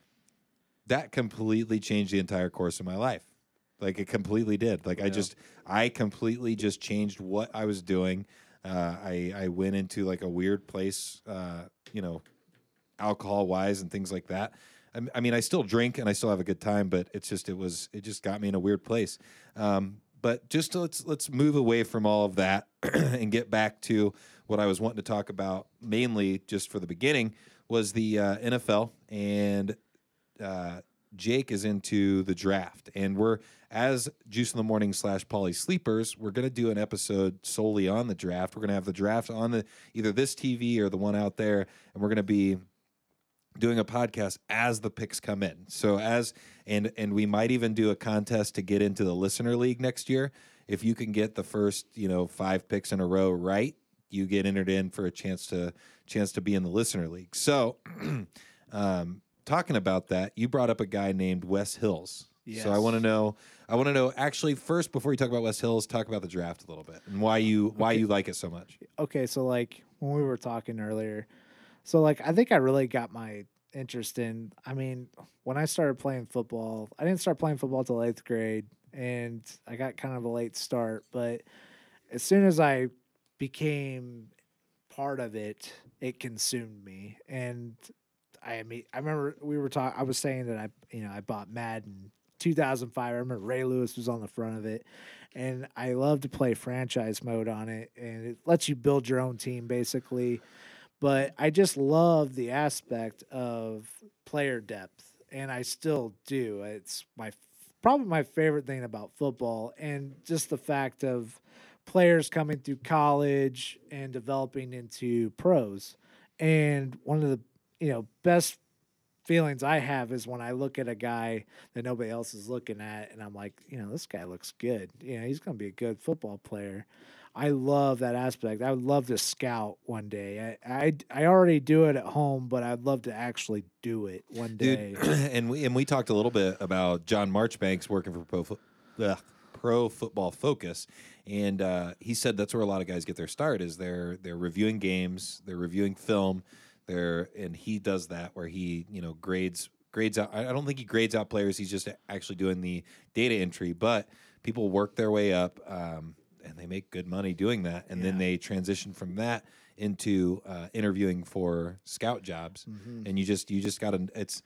Speaker 2: that completely changed the entire course of my life. Like it completely did. Like I just I completely just changed what I was doing. Uh, I I went into like a weird place, uh, you know, alcohol wise and things like that. I mean, I still drink and I still have a good time, but it's just it was it just got me in a weird place. Um, but just let's let's move away from all of that [clears throat] and get back to what I was wanting to talk about mainly just for the beginning was the uh, NFL and uh, Jake is into the draft, and we're as Juice in the Morning slash Polly Sleepers. We're going to do an episode solely on the draft. We're going to have the draft on the either this TV or the one out there, and we're going to be doing a podcast as the picks come in. So as and and we might even do a contest to get into the listener league next year. If you can get the first, you know, five picks in a row right, you get entered in for a chance to chance to be in the listener league. So [clears throat] um talking about that, you brought up a guy named Wes Hills. So I want to know I want to know actually first before you talk about Wes Hills, talk about the draft a little bit and why you why you like it so much.
Speaker 3: okay, so like when we were talking earlier, so like I think I really got my interest in. I mean, when I started playing football, I didn't start playing football till eighth grade, and I got kind of a late start. But as soon as I became part of it, it consumed me, and I mean, I remember we were talking. I was saying that I, you know, I bought Madden 2005. I remember Ray Lewis was on the front of it, and I love to play franchise mode on it, and it lets you build your own team basically. But I just love the aspect of player depth, and I still do. It's my probably my favorite thing about football, and just the fact of players coming through college and developing into pros. And one of the you know best feelings I have is when I look at a guy that nobody else is looking at, and I'm like, you know, this guy looks good. You know, he's going to be a good football player. I love that aspect. I would love to scout one day. I, I, I already do it at home, but I'd love to actually do it one day.
Speaker 2: Dude, [clears throat] and we and we talked a little bit about John Marchbanks working for Pro, ugh, Pro Football Focus, and uh, he said that's where a lot of guys get their start is they're they're reviewing games, they're reviewing film, they're and he does that where he you know grades grades out. I don't think he grades out players. He's just actually doing the data entry, but people work their way up. Um, and they make good money doing that, and then they transition from that into uh, interviewing for scout jobs,
Speaker 3: Mm-hmm.
Speaker 2: and you just you just got to it's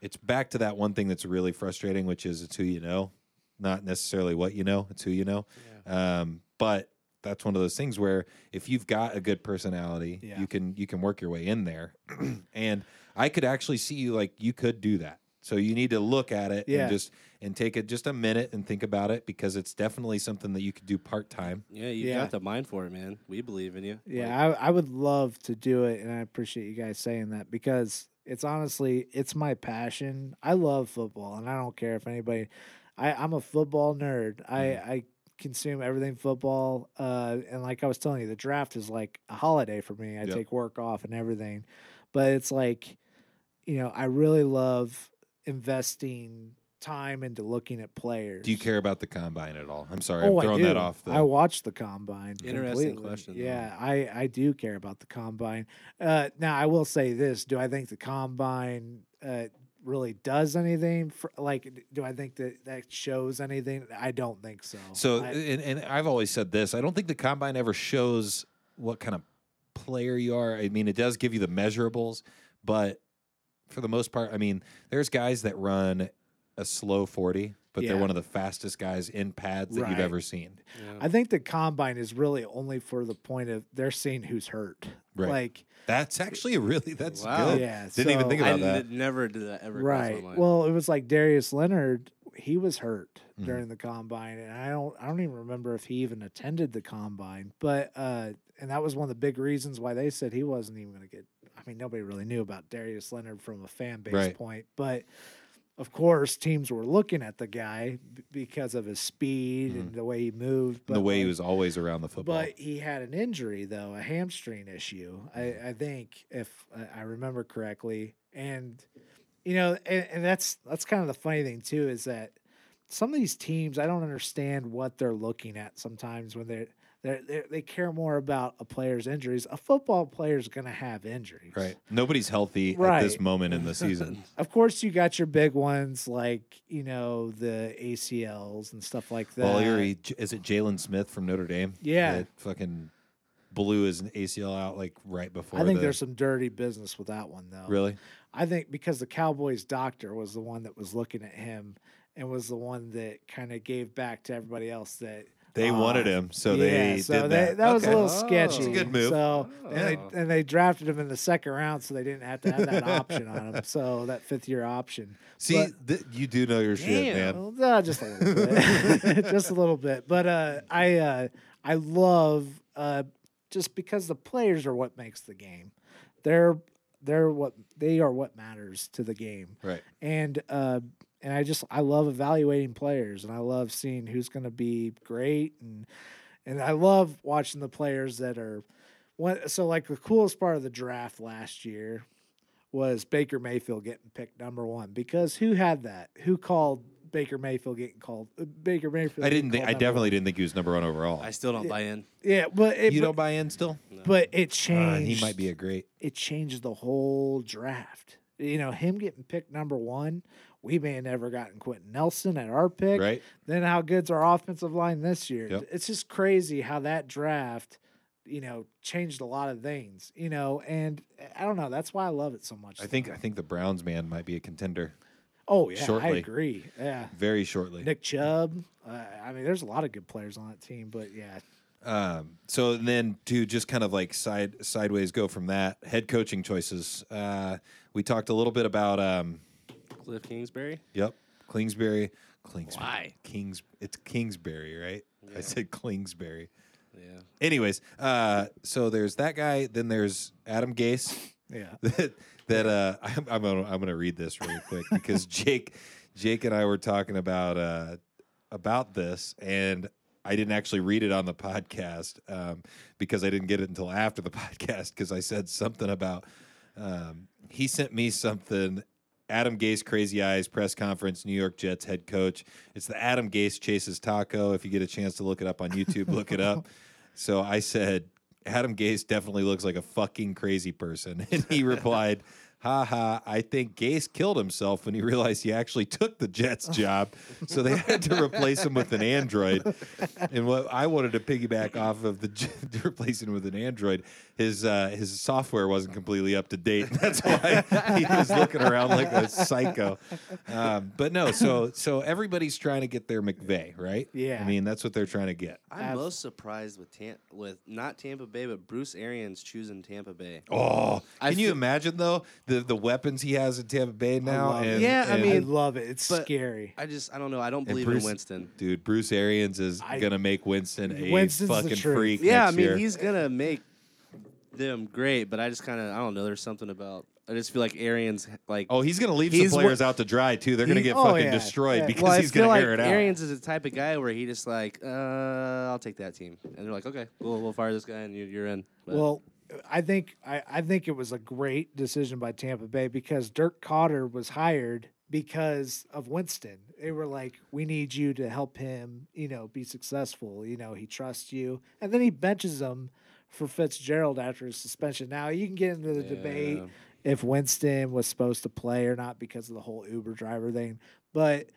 Speaker 2: it's back to that one thing that's really frustrating, which is it's who you know, not necessarily what you know. It's who you know. Um, but that's one of those things where if you've got a good personality,
Speaker 3: Yeah.
Speaker 2: you can you can work your way in there. [clears throat] and I could actually see you like you could do that. So you need to look at it
Speaker 3: Yeah.
Speaker 2: and just and take it just a minute and think about it because it's definitely something that you could do part time.
Speaker 1: Yeah, you
Speaker 3: Yeah.
Speaker 1: got the mind for it, man. We believe in you.
Speaker 3: Yeah, I, I would love to do it, and I appreciate you guys saying that because it's honestly it's my passion. I love football, and I don't care if anybody. I, I'm a football nerd. I mm. I consume everything football, uh, and like I was telling you, the draft is like a holiday for me. I
Speaker 2: Yep.
Speaker 3: take work off and everything, but it's like, you know, I really love investing time into looking at players.
Speaker 2: Do you care about the combine at all? I'm sorry,
Speaker 3: Oh,
Speaker 2: I'm throwing that off. The,
Speaker 3: I watch the combine.
Speaker 1: Interesting
Speaker 3: completely.
Speaker 1: question, though.
Speaker 3: Yeah, I I do care about the combine. Uh, now I will say this: Do I think the combine uh, really does anything? For, like, do I think that that shows anything? I don't think so.
Speaker 2: So,
Speaker 3: I-
Speaker 2: and, and I've always said this: I don't think the combine ever shows what kind of player you are. I mean, it does give you the measurables, but for the most part, I mean, there's guys that run a slow forty, but they're one of the fastest guys in pads that you've ever seen.
Speaker 1: Yeah.
Speaker 3: I think the combine is really only for the point of they're seeing who's hurt.
Speaker 2: Right.
Speaker 3: Like,
Speaker 2: That's actually a really that's
Speaker 1: Wow.
Speaker 2: good.
Speaker 3: Yeah,
Speaker 2: Didn't even
Speaker 3: so-
Speaker 2: think
Speaker 1: I
Speaker 2: about that.
Speaker 1: never did that ever. cross my
Speaker 3: right.
Speaker 1: mind.
Speaker 3: Well, it was like Darius Leonard. He was hurt
Speaker 2: Mhm.
Speaker 3: during the combine, and I don't. I don't even remember if he even attended the combine. But uh, and that was one of the big reasons why they said he wasn't even going to get. I mean, nobody really knew about Darius Leonard from a fan base
Speaker 2: Right.
Speaker 3: point, but. Of course, teams were looking at the guy b- because of his speed and mm-hmm. the way he moved.
Speaker 2: And the way he was always around the football.
Speaker 3: but he had an injury, though, a hamstring issue. I, mm-hmm. I think, if I- I remember correctly, and you know, and, and that's that's kind of the funny thing too is that some of these teams, I don't understand what they're looking at sometimes when they're. They're, they're, they care more about a player's injuries. A football player's going to have injuries.
Speaker 2: right. Nobody's healthy at this moment in the [laughs] season.
Speaker 3: Of course, you got your big ones like, you know, the ACLs and stuff like that.
Speaker 2: Well, you're, is it Jaylon Smith from Notre Dame?
Speaker 3: Yeah.
Speaker 2: That fucking blew his ACL out like right before.
Speaker 3: I think
Speaker 2: the-
Speaker 3: there's some dirty business with that one, though.
Speaker 2: really.
Speaker 3: I think because the Cowboys doctor was the one that was looking at him and was the one that kind of gave back to everybody else that
Speaker 2: They
Speaker 3: uh,
Speaker 2: wanted him, so
Speaker 3: yeah,
Speaker 2: they
Speaker 3: so
Speaker 2: did
Speaker 3: they-
Speaker 2: that.
Speaker 3: That was a little
Speaker 1: Oh,
Speaker 3: sketchy.
Speaker 1: it's a
Speaker 2: good move.
Speaker 3: So
Speaker 1: Oh.
Speaker 3: and they and they drafted him in the second round, so they didn't have to have that [laughs] option on him. So that fifth year option.
Speaker 2: See,
Speaker 3: But-
Speaker 2: th- you do know your shit,
Speaker 1: Damn.
Speaker 2: man.
Speaker 3: Well, uh, just a little bit, [laughs] just a little bit. But uh, I uh, I love uh, just because the players are what makes the game. They're they're what they are what matters to the game.
Speaker 2: Right.
Speaker 3: And uh, and I just I love evaluating players, and I love seeing who's going to be great, and and I love watching the players that are. One, so like the coolest part of the draft last year was Baker Mayfield getting picked number one because who had that? Who called Baker Mayfield getting called? uh, Baker Mayfield.
Speaker 2: I didn't think. I definitely
Speaker 3: one.
Speaker 2: didn't think he was number one overall.
Speaker 1: I still don't buy in.
Speaker 3: Yeah, but it,
Speaker 2: you
Speaker 3: but,
Speaker 2: don't buy in still?
Speaker 3: but it
Speaker 2: Uh,
Speaker 3: changed.
Speaker 2: he might be a great.
Speaker 3: it changed the whole draft. You know, him getting picked number one we may have never gotten Quenton Nelson at our pick.
Speaker 2: Right.
Speaker 3: Then how good's our offensive line this year?
Speaker 2: Yep.
Speaker 3: It's just crazy how that draft, you know, changed a lot of things. You know, and I don't know. That's why I love it so much.
Speaker 2: I think I think the Browns man might be a contender
Speaker 3: Oh yeah,
Speaker 2: shortly.
Speaker 3: I agree. Yeah.
Speaker 2: very shortly.
Speaker 3: Nick Chubb. Uh, I mean, there's a lot of good players on that team, but yeah,
Speaker 2: Um, so then to just kind of like side sideways go from that head coaching choices. Uh, we talked a little bit about um,
Speaker 1: Cliff Kingsbury.
Speaker 2: yep Kingsbury. Kingsbury.
Speaker 1: Why?
Speaker 2: Kings? It's Kingsbury, right? I said Kingsbury.
Speaker 1: Yeah.
Speaker 2: Anyways, uh, so there's that guy. Then there's Adam Gase. [laughs]
Speaker 3: yeah. [laughs]
Speaker 2: that that uh, [laughs] I'm I'm gonna, I'm gonna read this really quick because Jake Jake and I were talking about uh, about this and I didn't actually read it on the podcast um, because I didn't get it until after the podcast because I said something about um, he sent me something. Adam Gase Crazy Eyes press conference, New York Jets head coach. It's the Adam Gase chases taco. If you get a chance to look it up on YouTube, look it up. [laughs] So I said, Adam Gase definitely looks like a fucking crazy person. [laughs] And he replied, Ha ha, I think Gase killed himself when he realized he actually took the Jets [laughs] job. So they had to replace him with an android. And what I wanted to piggyback off of the J- [laughs] replacing with an android, his uh, his software wasn't completely up to date. [laughs] That's why he was looking around like a psycho. Um, but no, so so everybody's trying to get their McVay, right?
Speaker 3: Yeah.
Speaker 2: I mean, that's what they're trying to get.
Speaker 1: I'm
Speaker 3: Abs-
Speaker 1: most surprised with Tam- with not Tampa Bay, but Bruce Arians choosing Tampa Bay.
Speaker 2: Oh,
Speaker 1: I
Speaker 2: can you
Speaker 1: feel-
Speaker 2: imagine though the the weapons he has in Tampa Bay now?
Speaker 3: love it.
Speaker 2: and,
Speaker 1: Yeah, I
Speaker 2: and-
Speaker 3: I
Speaker 1: mean,
Speaker 3: love it. It's
Speaker 1: but-
Speaker 3: scary.
Speaker 1: I just I don't know. I don't
Speaker 2: and
Speaker 1: believe
Speaker 2: Bruce-
Speaker 1: in Winston.
Speaker 2: dude, Bruce Arians is
Speaker 3: I-
Speaker 2: gonna make Winston a
Speaker 3: Winston's the
Speaker 2: fucking
Speaker 3: truth.
Speaker 2: freak.
Speaker 1: Yeah, I
Speaker 2: next
Speaker 1: mean
Speaker 2: year.
Speaker 1: he's gonna make them great, but I just kind of I don't know. There's something about I just feel like Arians like
Speaker 2: Oh, he's gonna leave
Speaker 1: He's
Speaker 2: some
Speaker 1: wor-
Speaker 2: players out to dry too. They're gonna
Speaker 3: He-
Speaker 2: get
Speaker 3: oh,
Speaker 2: fucking
Speaker 3: yeah,
Speaker 2: destroyed
Speaker 3: yeah.
Speaker 2: because
Speaker 1: well, I
Speaker 2: he's
Speaker 1: feel
Speaker 2: gonna
Speaker 1: like
Speaker 2: air it out.
Speaker 1: Arians is the type of guy where he just like uh, I'll take that team, and they're like, okay, we'll we'll fire this guy, and you, you're in. But-
Speaker 3: Well, I think I, I think it was a great decision by Tampa Bay because Dirk Koetter was hired because of Winston. They were like, "We need you to help him, you know, be successful. You know, he trusts you." And then he benches him for Fitzgerald after his suspension. Now you can get into the debate if Winston was supposed to play or not because of the whole Uber driver thing, but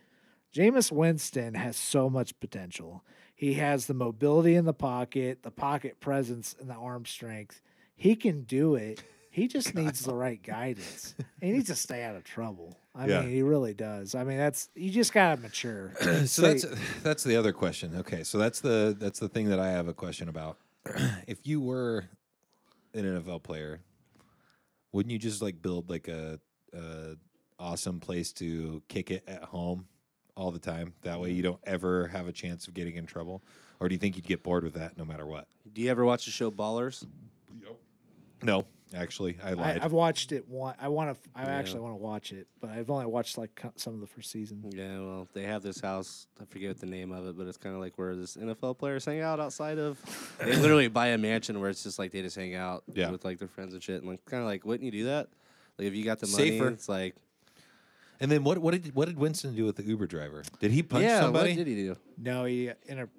Speaker 3: Jameis Winston has so much potential. He has the mobility in the pocket, the pocket presence, and the arm strength. He can do it. He [laughs] just needs the right guidance. He needs to stay out of trouble. I
Speaker 2: Yeah.
Speaker 3: mean, he really does. I mean, that's you just gotta mature. [clears throat]
Speaker 2: so
Speaker 3: Stay-
Speaker 2: that's that's the other question. Okay, so that's the that's the thing that I have a question about. [clears throat] if you were an NFL player, wouldn't you just like build like a, a awesome place to kick it at home all the time? That way you don't ever have a chance of getting in trouble. Or do you think you'd get bored with that no matter what?
Speaker 1: do you ever watch the show Ballers?
Speaker 2: No, actually, I
Speaker 3: I,
Speaker 2: lied.
Speaker 3: I've watched it one. I want to. I
Speaker 1: Yeah.
Speaker 3: actually want to watch it, but I've only watched like some of the first season.
Speaker 1: Yeah, well, they have this house. I forget the name of it, but it's kind of like where this NFL players hang out outside of. [laughs] They literally buy a mansion where it's just like they just hang out
Speaker 2: Yeah.
Speaker 1: with like their friends and shit. And like, kind of like, wouldn't you do that? Like, if you got the money,
Speaker 2: Safer.
Speaker 1: it's like,
Speaker 2: and then what? What did what did Winston do with the Uber driver? Did he punch
Speaker 1: yeah,
Speaker 2: somebody?
Speaker 1: what did he do?
Speaker 3: No, he in a.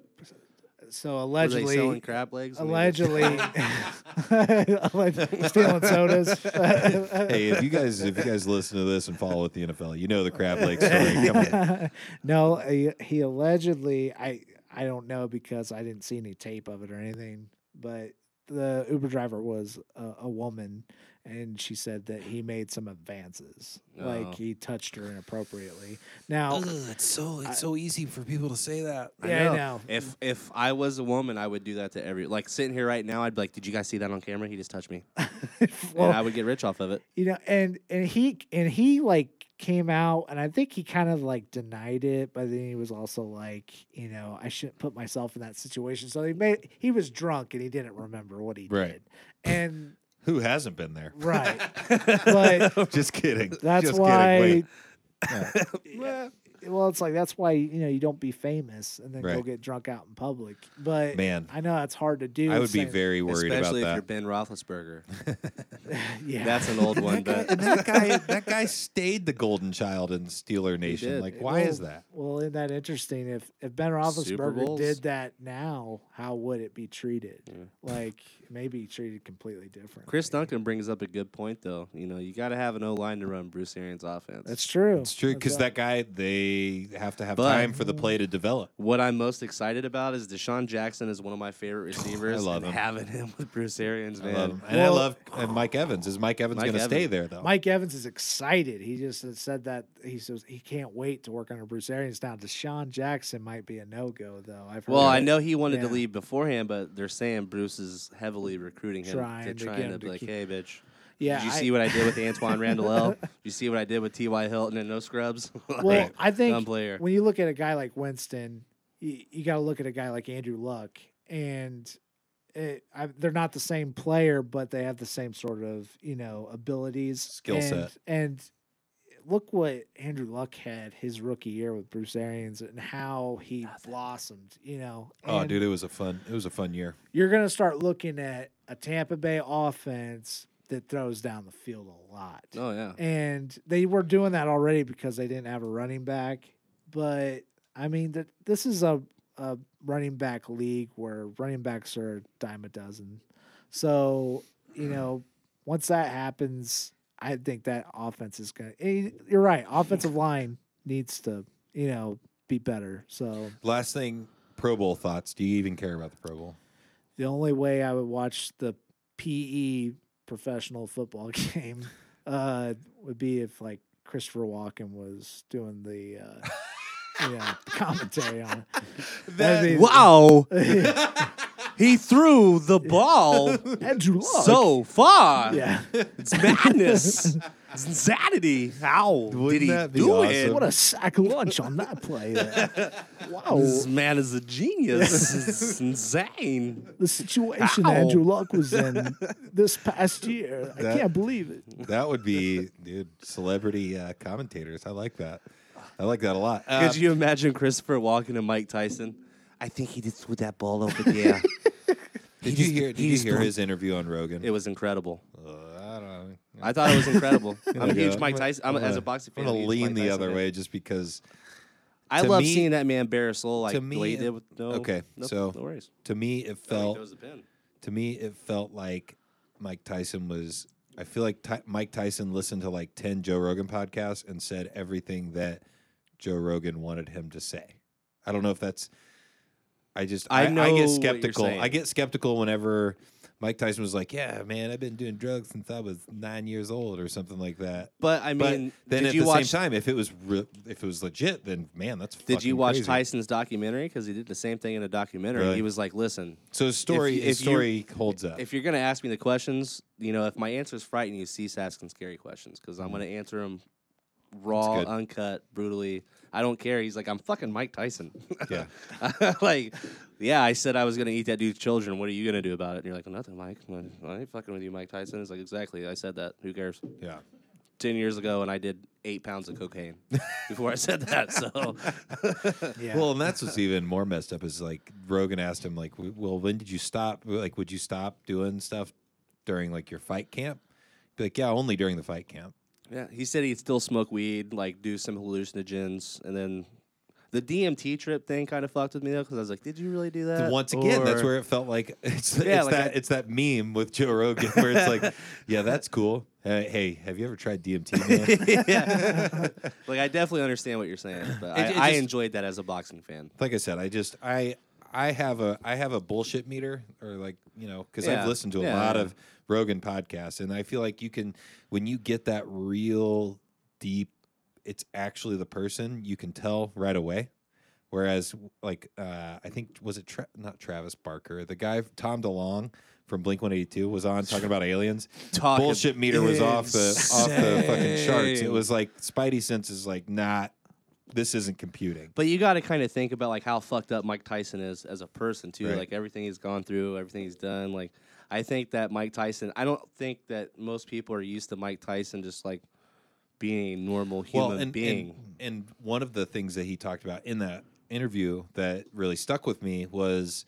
Speaker 3: So
Speaker 1: Were they
Speaker 3: allegedly,
Speaker 1: selling crab legs? when they did-
Speaker 3: allegedly, [laughs] [laughs] stealing sodas. [laughs]
Speaker 2: hey, if you guys if you guys listen to this and follow with the NFL, you know the crab leg story. Come on.
Speaker 3: no, he, he allegedly. I I don't know because I didn't see any tape of it or anything. But the Uber driver was a, a woman, and she said that he made some advances,
Speaker 1: Oh.
Speaker 3: like he touched her inappropriately. Now,
Speaker 2: it's so it's so easy for people to say that.
Speaker 3: yeah, I know.
Speaker 1: If if I was a woman, I would do that to every like sitting here right now. I'd be like, "Did you guys see that on camera? He just touched me." [laughs]
Speaker 3: Well,
Speaker 1: and I would get rich off of it.
Speaker 3: you know and and he and he like came out and i think he kind of like denied it but then he was also like you know i shouldn't put myself in that situation so he made he was drunk and he didn't remember what he
Speaker 2: Right.
Speaker 3: did and
Speaker 2: Who hasn't been there?
Speaker 3: right [laughs] but
Speaker 2: Just kidding.
Speaker 3: that's
Speaker 2: Just
Speaker 3: why
Speaker 2: Kidding. Wait. [laughs]
Speaker 3: well, it's like that's why you know you don't be famous and then go get drunk out in public. But
Speaker 2: Man.
Speaker 3: I know that's hard to do.
Speaker 2: I would be
Speaker 3: saying-
Speaker 2: very worried
Speaker 1: Especially if
Speaker 2: about
Speaker 1: you're. Ben Roethlisberger. [laughs] [laughs]
Speaker 3: yeah.
Speaker 1: That's an old one, but
Speaker 2: and that guy, [laughs] that guy stayed the golden child in Steeler Nation. Like, why is that?
Speaker 3: Well, isn't that interesting? If if Ben Roethlisberger did that now, how would it be treated? Like maybe treated completely different.
Speaker 1: Chris Duncan brings up a good point, though. You know, you got to have an O line to run Bruce Arians' offense.
Speaker 3: That's true.
Speaker 2: It's true because that guy, they have to have
Speaker 1: But-
Speaker 2: time for the play to develop.
Speaker 1: What I'm most excited about is DeSean Jackson is one of my favorite [sighs] receivers.
Speaker 2: I love
Speaker 1: and
Speaker 2: him.
Speaker 1: Having him with Bruce Arians, man.
Speaker 2: I love him. And I love and Mike Evans. Is Mike Evans going to stay there though?
Speaker 3: Mike Evans is excited. He just said that he says he can't wait to work under Bruce Arians. Now, DeSean Jackson might be a no go though. I've heard
Speaker 1: Well, I know he wanted to leave beforehand, but they're saying Bruce is heavily recruiting him
Speaker 3: Trying
Speaker 1: to
Speaker 3: to
Speaker 1: trying
Speaker 3: get
Speaker 1: to
Speaker 3: him
Speaker 1: be
Speaker 3: to
Speaker 1: like,
Speaker 3: keep-
Speaker 1: hey, bitch.
Speaker 3: Yeah,
Speaker 1: Did you
Speaker 3: I-
Speaker 1: see what I did with Antwaan Randle El? You see what I did with T.Y. Hilton and no scrubs? [laughs] Like,
Speaker 3: Well, I think
Speaker 1: player.
Speaker 3: when you look at a guy like Winston, you, you got to look at a guy like Andrew Luck, and it, I, they're not the same player, but they have the same sort of you know abilities,
Speaker 2: Skill set.
Speaker 3: And look what Andrew Luck had his rookie year with Bruce Arians, and how he blossomed. You know,
Speaker 2: oh, dude, it was a fun. It was a fun year.
Speaker 3: you're gonna start looking at a Tampa Bay offense that throws down the field a lot.
Speaker 1: oh, yeah.
Speaker 3: And they were doing that already because they didn't have a running back. But I mean, that this is a, a running back league where running backs are a dime a dozen. So, you hmm. know, once that happens, I think that offense is going to. You're right. Offensive [laughs] line needs to, you know, be better. So
Speaker 2: Last thing, Pro Bowl thoughts. Do you even care about the Pro Bowl?
Speaker 3: the only way I would watch the PE professional football [laughs] game uh, would be if like Christopher Walken was doing the uh, know [laughs] commentary on it. That'd be-
Speaker 1: Wow. [laughs] he threw the ball so far.
Speaker 3: yeah,
Speaker 1: It's madness. It's insanity. How
Speaker 2: Wouldn't
Speaker 1: did he
Speaker 2: that be
Speaker 1: do
Speaker 2: awesome?
Speaker 1: it?
Speaker 3: what a sack lunch on that play. There. [laughs] Wow,
Speaker 1: This man is a genius. it's [laughs] insane.
Speaker 3: the situation
Speaker 1: Ow.
Speaker 3: Andrew Luck was in [laughs] this past year, I
Speaker 2: That-
Speaker 3: can't believe it.
Speaker 2: That would be, dude, celebrity uh, commentators. I like that. I like that a lot. Uh,
Speaker 1: Could you imagine Christopher Walken to Mike Tyson? I think he just threw that ball over there.
Speaker 2: did
Speaker 1: he
Speaker 2: you
Speaker 1: just-
Speaker 2: hear? Did you hear
Speaker 1: threw-
Speaker 2: his interview on Rogan?
Speaker 1: it was incredible.
Speaker 2: Uh, I don't know.
Speaker 1: I thought it was incredible. [laughs] I'm a huge Mike Tyson. I'm, as a boxing fan, I'm gonna huge
Speaker 2: lean
Speaker 1: Mike
Speaker 2: the
Speaker 1: Tyson
Speaker 2: other
Speaker 1: fan.
Speaker 2: way just because
Speaker 1: I
Speaker 2: To
Speaker 1: love
Speaker 2: me-
Speaker 1: seeing that man bare his soul like
Speaker 2: to
Speaker 1: the
Speaker 2: me,
Speaker 1: way he
Speaker 2: it-
Speaker 1: did with no.
Speaker 2: okay,
Speaker 1: no,
Speaker 2: so
Speaker 1: no worries.
Speaker 2: to me it
Speaker 1: he
Speaker 2: felt
Speaker 1: throws the pin.
Speaker 2: to me it felt like Mike Tyson was I feel like Ty- Mike Tyson listened to like 10 Joe Rogan podcasts and said everything that Joe Rogan wanted him to say. I don't know if that's I just
Speaker 1: I
Speaker 2: I,
Speaker 1: know
Speaker 2: I
Speaker 1: what you're
Speaker 2: get skeptical. I
Speaker 1: saying.
Speaker 2: get skeptical whenever Mike Tyson was like, "Yeah, man, I've been doing drugs since I was 9 years old or something like that."
Speaker 1: But I
Speaker 2: But
Speaker 1: mean,
Speaker 2: then
Speaker 1: did
Speaker 2: at
Speaker 1: you
Speaker 2: the
Speaker 1: watch?
Speaker 2: same time, if it was re- if it was legit, then man, that's
Speaker 1: did you watch
Speaker 2: crazy.
Speaker 1: Tyson's documentary? Because he did the same thing in a documentary.
Speaker 2: Really?
Speaker 1: He was like, "Listen,
Speaker 2: So his story,
Speaker 1: If- if you-
Speaker 2: story holds up.
Speaker 1: if you're gonna ask me the questions, you know, if my answers frighten you, cease asking scary questions because. I'm mm. gonna answer them raw, uncut, brutally. I don't care. He's like, I'm fucking Mike Tyson.
Speaker 2: Yeah. [laughs]
Speaker 1: like, yeah, I said I was gonna eat that dude's children. What are you gonna do about it? And you're like, nothing, Mike. I ain't fucking with you, Mike Tyson. It's like exactly. I said that. Who cares?
Speaker 2: yeah.
Speaker 1: Ten years ago, and I did eight pounds of cocaine [laughs] before I said that. So, [laughs]
Speaker 3: Yeah.
Speaker 2: Well, and that's what's even more messed up is like Rogan asked him like, "Well, when did you stop? Like, would you stop doing stuff during like your fight camp?" Be like, "Yeah, only during the fight camp."
Speaker 1: Yeah, he said he'd still smoke weed, like do some hallucinogens, and then. The DMT trip thing kind of fucked with me though, because I was like, "Did you really do that?"
Speaker 2: Once again, that's where it felt like [laughs] it's,
Speaker 1: Yeah,
Speaker 2: it's
Speaker 1: like
Speaker 2: that
Speaker 1: I-
Speaker 2: it's that meme with Joe Rogan where it's like, [laughs] "Yeah, that's cool. Hey, hey have you ever tried DMT?" [laughs]
Speaker 1: Yeah. like I definitely understand what you're saying, but
Speaker 2: It-
Speaker 1: I,
Speaker 2: it
Speaker 1: I enjoyed that as a boxing fan.
Speaker 2: like I said, I just I I have a I have a bullshit meter or like you know because
Speaker 1: Yeah.
Speaker 2: I've listened to a
Speaker 1: Yeah,
Speaker 2: lot of Rogan podcast. and I feel like you can when you get that real deep, it's actually the person you can tell right away. Whereas like uh, I think was it Tra- not Travis Barker the guy Tom DeLonge from Blink One Eighty Two was on talking about aliens.
Speaker 1: Talk
Speaker 2: Bullshit meter was off the off the fucking charts. It was like Spidey sense is like not. This isn't computing.
Speaker 1: But you got to kind of think about like how fucked up Mike Tyson is as a person too.
Speaker 2: Right.
Speaker 1: Like everything he's gone through, everything he's done. Like I think that Mike Tyson. I don't think that most people are used to Mike Tyson just like being a normal human
Speaker 2: and,
Speaker 1: being.
Speaker 2: And, and one of the things that he talked about in that interview that really stuck with me was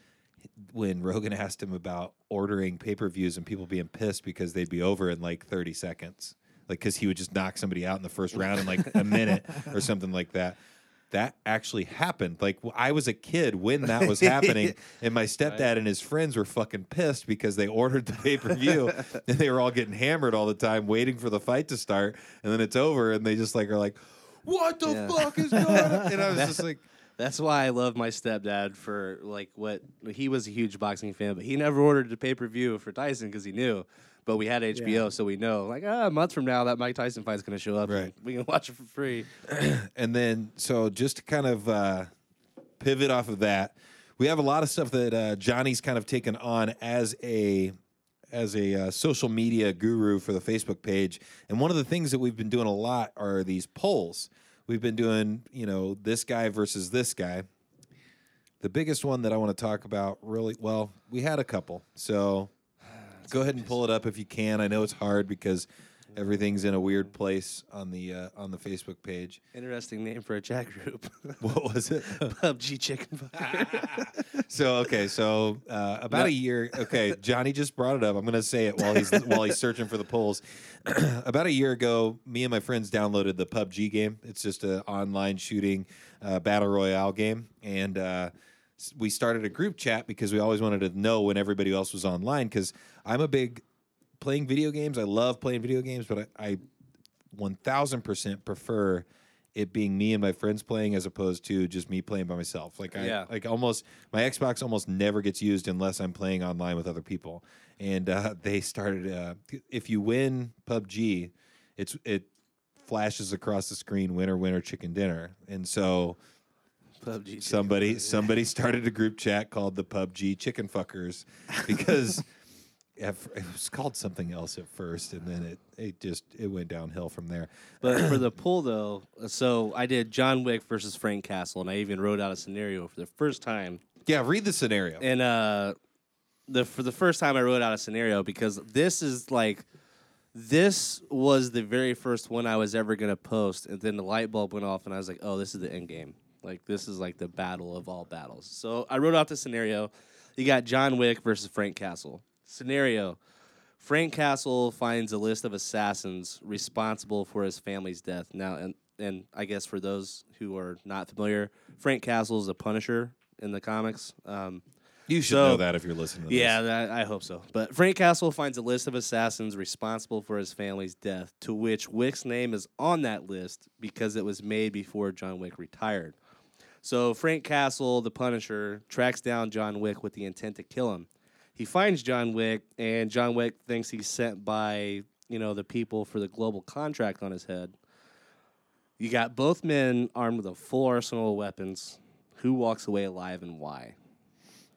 Speaker 2: when Rogan [laughs] asked him about ordering pay per views and people being pissed because they'd be over in like 30 seconds. Like, because he would just knock somebody out in the first round in like a minute [laughs] or something like that. That actually happened. Like, I was a kid when that was [laughs] happening, and my stepdad and his friends were fucking pissed because they ordered the pay per view [laughs] and they were all getting hammered all the time, waiting for the fight to start. And then it's over, and they just like are like, "What the
Speaker 1: Yeah.
Speaker 2: fuck is going on?" [laughs] And I was just like,
Speaker 1: That's why I love my stepdad for like what he was a huge boxing fan, but he never ordered the pay per view for Tyson because he knew. But we had HBO,
Speaker 3: Yeah.
Speaker 1: so we know like ah, a month from now that Mike Tyson fight's going to show up. and
Speaker 2: Right.
Speaker 1: we can watch it for free. [clears throat]
Speaker 2: and then so just to kind of uh, pivot off of that, we have a lot of stuff that uh, Johnny's kind of taken on as a as a uh, social media guru for the Facebook page. And one of the things that we've been doing a lot are these polls. We've been doing, you know, this guy versus this guy. The biggest one that I want to talk about, really, well, we had a couple. So go ahead and pull it up if you can. I know it's hard because everything's in a weird place on the uh, on the Facebook page.
Speaker 1: Interesting name for a chat group. [laughs]
Speaker 2: What was it? [laughs]
Speaker 1: PUBG chicken fucker. [laughs]
Speaker 2: so okay, so uh, about a year. Okay, Johnny just brought it up. I'm going to say it while he's while he's searching for the polls. [clears throat] about a year ago, me and my friends downloaded the PUBG game. It's just an online shooting uh, battle royale game, and uh, we started a group chat because we always wanted to know when everybody else was online. Because I'm a big playing video games. I love playing video games, but I, I 1000% prefer it being me and my friends playing as opposed to just me playing by myself. Like I
Speaker 1: Yeah.
Speaker 2: like almost my Xbox almost never gets used unless I'm playing online with other people. And uh, [laughs] they started uh, if you win PUBG, it's it flashes across the screen winner winner chicken dinner. And so
Speaker 1: PUBG.
Speaker 2: somebody somebody [laughs] started a group chat called the PUBG chicken fuckers because [laughs] it was called something else at first and then it it just it went downhill from there.
Speaker 1: But for the [clears throat] pool though, so I did John Wick versus Frank Castle, and I even wrote out a scenario for the first time.
Speaker 2: Yeah, read the scenario.
Speaker 1: And uh, the for the first time, I wrote out a scenario because this is like this was the very first one I was ever gonna post, and then the light bulb went off, and I was like, oh, this is the end game. Like this is like the battle of all battles. So I wrote out the scenario. You got John Wick versus Frank Castle. Scenario. Frank Castle finds a list of assassins responsible for his family's death. Now, and and I guess for those who are not familiar, Frank Castle is a Punisher in the comics. Um,
Speaker 2: you should
Speaker 1: so-
Speaker 2: know that if you're listening to
Speaker 1: yeah,
Speaker 2: this.
Speaker 1: that, I hope so. But Frank Castle finds a list of assassins responsible for his family's death, to which Wick's name is on that list because it was made before John Wick retired. So Frank Castle, the Punisher, tracks down John Wick with the intent to kill him. He finds John Wick, and John Wick thinks he's sent by you know the people for the global contract on his head. You got both men armed with a full arsenal of weapons. Who walks away alive and why?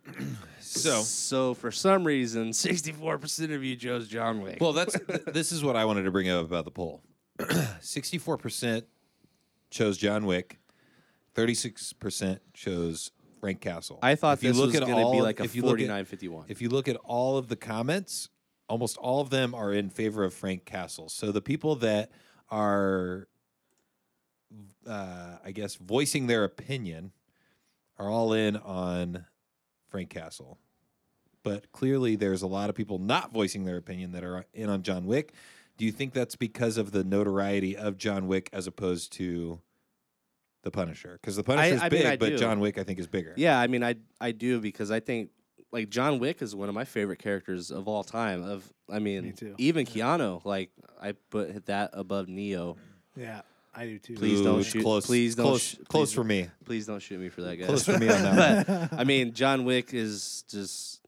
Speaker 1: [clears throat]
Speaker 2: So
Speaker 1: So for some reason, sixty-four percent of you chose John Wick.
Speaker 2: Well, that's th- this is what I wanted to bring up about the poll. [clears throat] Sixty-four percent chose John Wick. Thirty-six percent chose Frank Castle.
Speaker 1: I thought
Speaker 2: If you
Speaker 1: this
Speaker 2: look
Speaker 1: was
Speaker 2: at
Speaker 1: going to be like a
Speaker 2: if you look at-
Speaker 1: 49-51.
Speaker 2: If you look at all of the comments, almost all of them are in favor of Frank Castle. So the people that are, uh, I guess, voicing their opinion are all in on Frank Castle. But clearly, there's a lot of people not voicing their opinion that are in on John Wick. Do you think that's because of the notoriety of John Wick as opposed to the Punisher? Because the Punisher's
Speaker 1: I mean,
Speaker 2: big,
Speaker 1: I
Speaker 2: but
Speaker 1: do.
Speaker 2: John Wick I think is bigger.
Speaker 1: Yeah, I mean, I I do because I think like John Wick is one of my favorite characters of all time. Of I mean,
Speaker 3: Me too.
Speaker 1: even Keanu, like I put that above Neo.
Speaker 3: Yeah, I do too.
Speaker 1: Please
Speaker 2: Ooh,
Speaker 1: don't
Speaker 2: it's
Speaker 1: shoot-
Speaker 2: Close,
Speaker 1: please don't
Speaker 2: Close,
Speaker 1: sh-
Speaker 2: close
Speaker 1: please
Speaker 2: for me.
Speaker 1: Please don't shoot me for that, guys.
Speaker 2: Close for me on that [laughs] one.
Speaker 1: but I mean, John Wick is just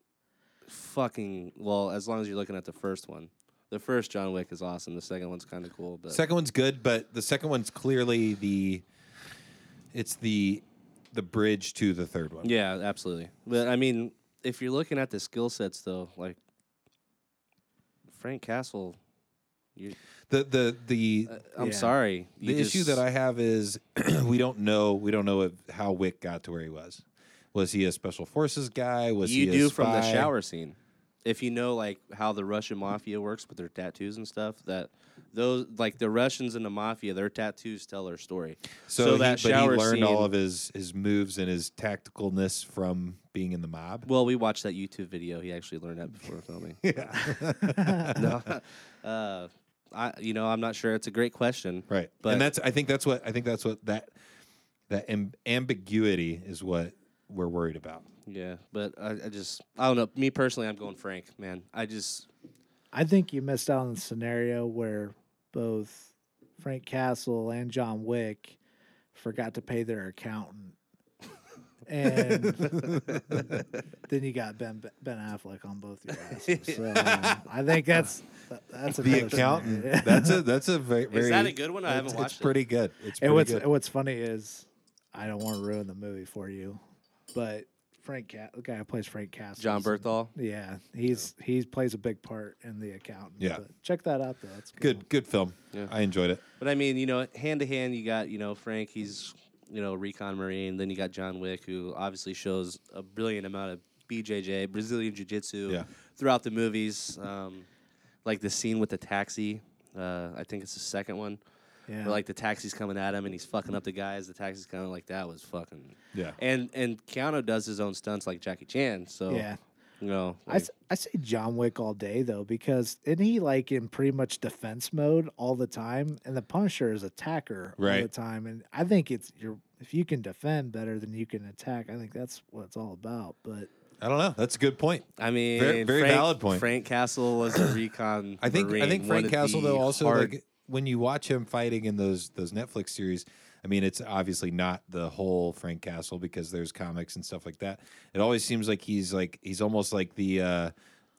Speaker 1: fucking well. As long as you're looking at the first one, the first John Wick is awesome. The second one's kind of cool, but
Speaker 2: Second one's good, but the second one's clearly the it's the the bridge to the third one.
Speaker 1: yeah, absolutely. But I mean, if you're looking at the skill sets, though, like Frank Castle, you,
Speaker 2: The the the uh,
Speaker 1: I'm
Speaker 3: Yeah.
Speaker 1: sorry.
Speaker 2: the
Speaker 1: you
Speaker 2: issue that I have is [clears throat] we don't know we don't know if, how Wick got to where he was. Was he a special forces guy? Was
Speaker 1: you
Speaker 2: he a
Speaker 1: do from the shower scene. If you know like how the Russian mafia works with their tattoos and stuff, that those like the Russians and the mafia, their tattoos tell their story.
Speaker 2: So, he,
Speaker 1: that
Speaker 2: but he learned
Speaker 1: scene,
Speaker 2: all of his his moves and his tacticalness from being in the mob.
Speaker 1: Well, we watched that YouTube video. He actually learned that before filming. [laughs]
Speaker 2: Yeah. [laughs]
Speaker 1: no, uh, I you know I'm not sure. It's a great question.
Speaker 2: Right.
Speaker 1: But-
Speaker 2: and that's I think that's what I think that's what that that am- ambiguity is what we're worried about.
Speaker 1: Yeah, but I, I just I don't know. Me personally, I'm going Frank. Man, I just
Speaker 3: I think you missed out on the scenario where both Frank Castle and John Wick forgot to pay their accountant. And [laughs] then you got Ben Ben Affleck on both your asses. [laughs] So um, I think that's that's
Speaker 2: The accountant.
Speaker 3: scenario.
Speaker 2: that's a that's a very, very
Speaker 1: is that a good one? I
Speaker 2: it's-
Speaker 1: haven't
Speaker 2: it's,
Speaker 1: watched it.
Speaker 2: pretty good. It's pretty And
Speaker 3: what's
Speaker 2: good.
Speaker 3: what's funny is I don't want to ruin the movie for you, but Frank Ca- the guy who plays Frank Castle,
Speaker 1: Jon Bernthal.
Speaker 3: Yeah, he's he plays a big part in the accountant.
Speaker 2: Yeah.
Speaker 3: but check that out though. That's
Speaker 2: good good film.
Speaker 1: Yeah.
Speaker 2: I enjoyed it.
Speaker 1: But I mean, you know, hand to hand, you got you know Frank. He's you know recon marine. Then you got John Wick, who obviously shows a brilliant amount of BJJ Brazilian Jiu Jitsu
Speaker 2: Yeah.
Speaker 1: throughout the movies. Um, like the scene with the taxi. Uh, I think it's the second one.
Speaker 3: Yeah.
Speaker 1: Where like the taxi's coming at him and he's fucking up the guys. The taxi's coming like that was fucking.
Speaker 2: Yeah.
Speaker 1: And and Keanu does his own stunts like Jackie Chan. So
Speaker 3: yeah.
Speaker 1: you know,
Speaker 3: I,
Speaker 1: like-
Speaker 3: s- I say John Wick all day though because isn't he like in pretty much defense mode all the time, and the Punisher is attacker all the time, and I think it's you're if you can defend better than you can attack, I think that's what it's all about. But
Speaker 2: I don't know. That's a good point.
Speaker 1: I mean,
Speaker 2: Very- very
Speaker 1: Frank,
Speaker 2: valid point.
Speaker 1: Frank Castle was a recon.
Speaker 2: I think I think Frank Castle though also
Speaker 1: hard-
Speaker 2: like when you watch him fighting in those those Netflix series, I mean it's obviously not the whole Frank Castle because there's comics and stuff like that. It always seems like he's like he's almost like the uh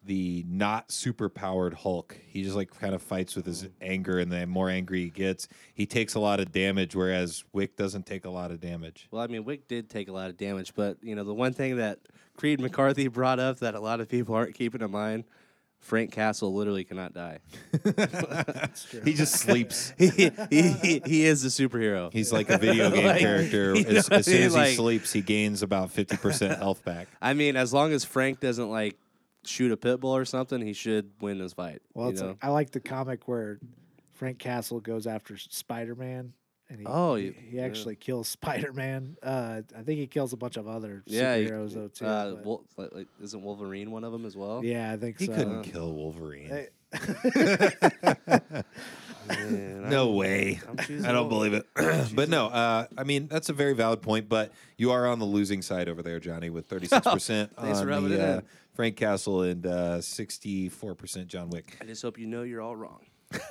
Speaker 2: the not super powered Hulk. He just like kind of fights with his anger and the more angry he gets, he takes a lot of damage whereas Wick doesn't take a lot of damage.
Speaker 1: Well, I mean, Wick did take a lot of damage, but you know, the one thing that Creed McCarthy [laughs] brought up that a lot of people aren't keeping in mind, Frank Castle literally cannot die. [laughs]
Speaker 2: He just sleeps. [laughs]
Speaker 1: he, he, he, he is a superhero.
Speaker 2: He's like a video [laughs] game
Speaker 1: Like,
Speaker 2: character.
Speaker 1: you know
Speaker 2: As,
Speaker 1: what
Speaker 2: as
Speaker 1: I
Speaker 2: soon
Speaker 1: mean?
Speaker 2: as he
Speaker 1: Like-
Speaker 2: sleeps, he gains about fifty percent health back.
Speaker 1: I mean, as long as Frank doesn't like shoot a pit bull or something, he should win this fight.
Speaker 3: well,
Speaker 1: you
Speaker 3: it's
Speaker 1: know?
Speaker 3: like, I like the comic where Frank Castle goes after Spider Man. And he,
Speaker 1: Oh,
Speaker 3: he,
Speaker 1: you-
Speaker 3: he
Speaker 1: yeah.
Speaker 3: actually kills [laughs] Spider Man. Uh, I think he kills a bunch of other
Speaker 1: yeah, he-
Speaker 3: superheroes though too.
Speaker 1: uh,
Speaker 3: but-
Speaker 1: Wol- like, like, isn't Wolverine one of them as well?
Speaker 3: yeah, I think so.
Speaker 2: He
Speaker 3: so.
Speaker 2: couldn't kill Wolverine.
Speaker 3: Hey, [laughs]
Speaker 1: Man,
Speaker 2: No
Speaker 1: I'm-
Speaker 2: way.
Speaker 1: I'm
Speaker 2: I don't believe it. [clears throat] but no, uh, I mean that's a very valid point. But you are on the losing side over there, Johnny, with [laughs] thirty six percent on the uh. Frank Castle and sixty four percent John Wick.
Speaker 1: I just hope you know you're all wrong. [laughs]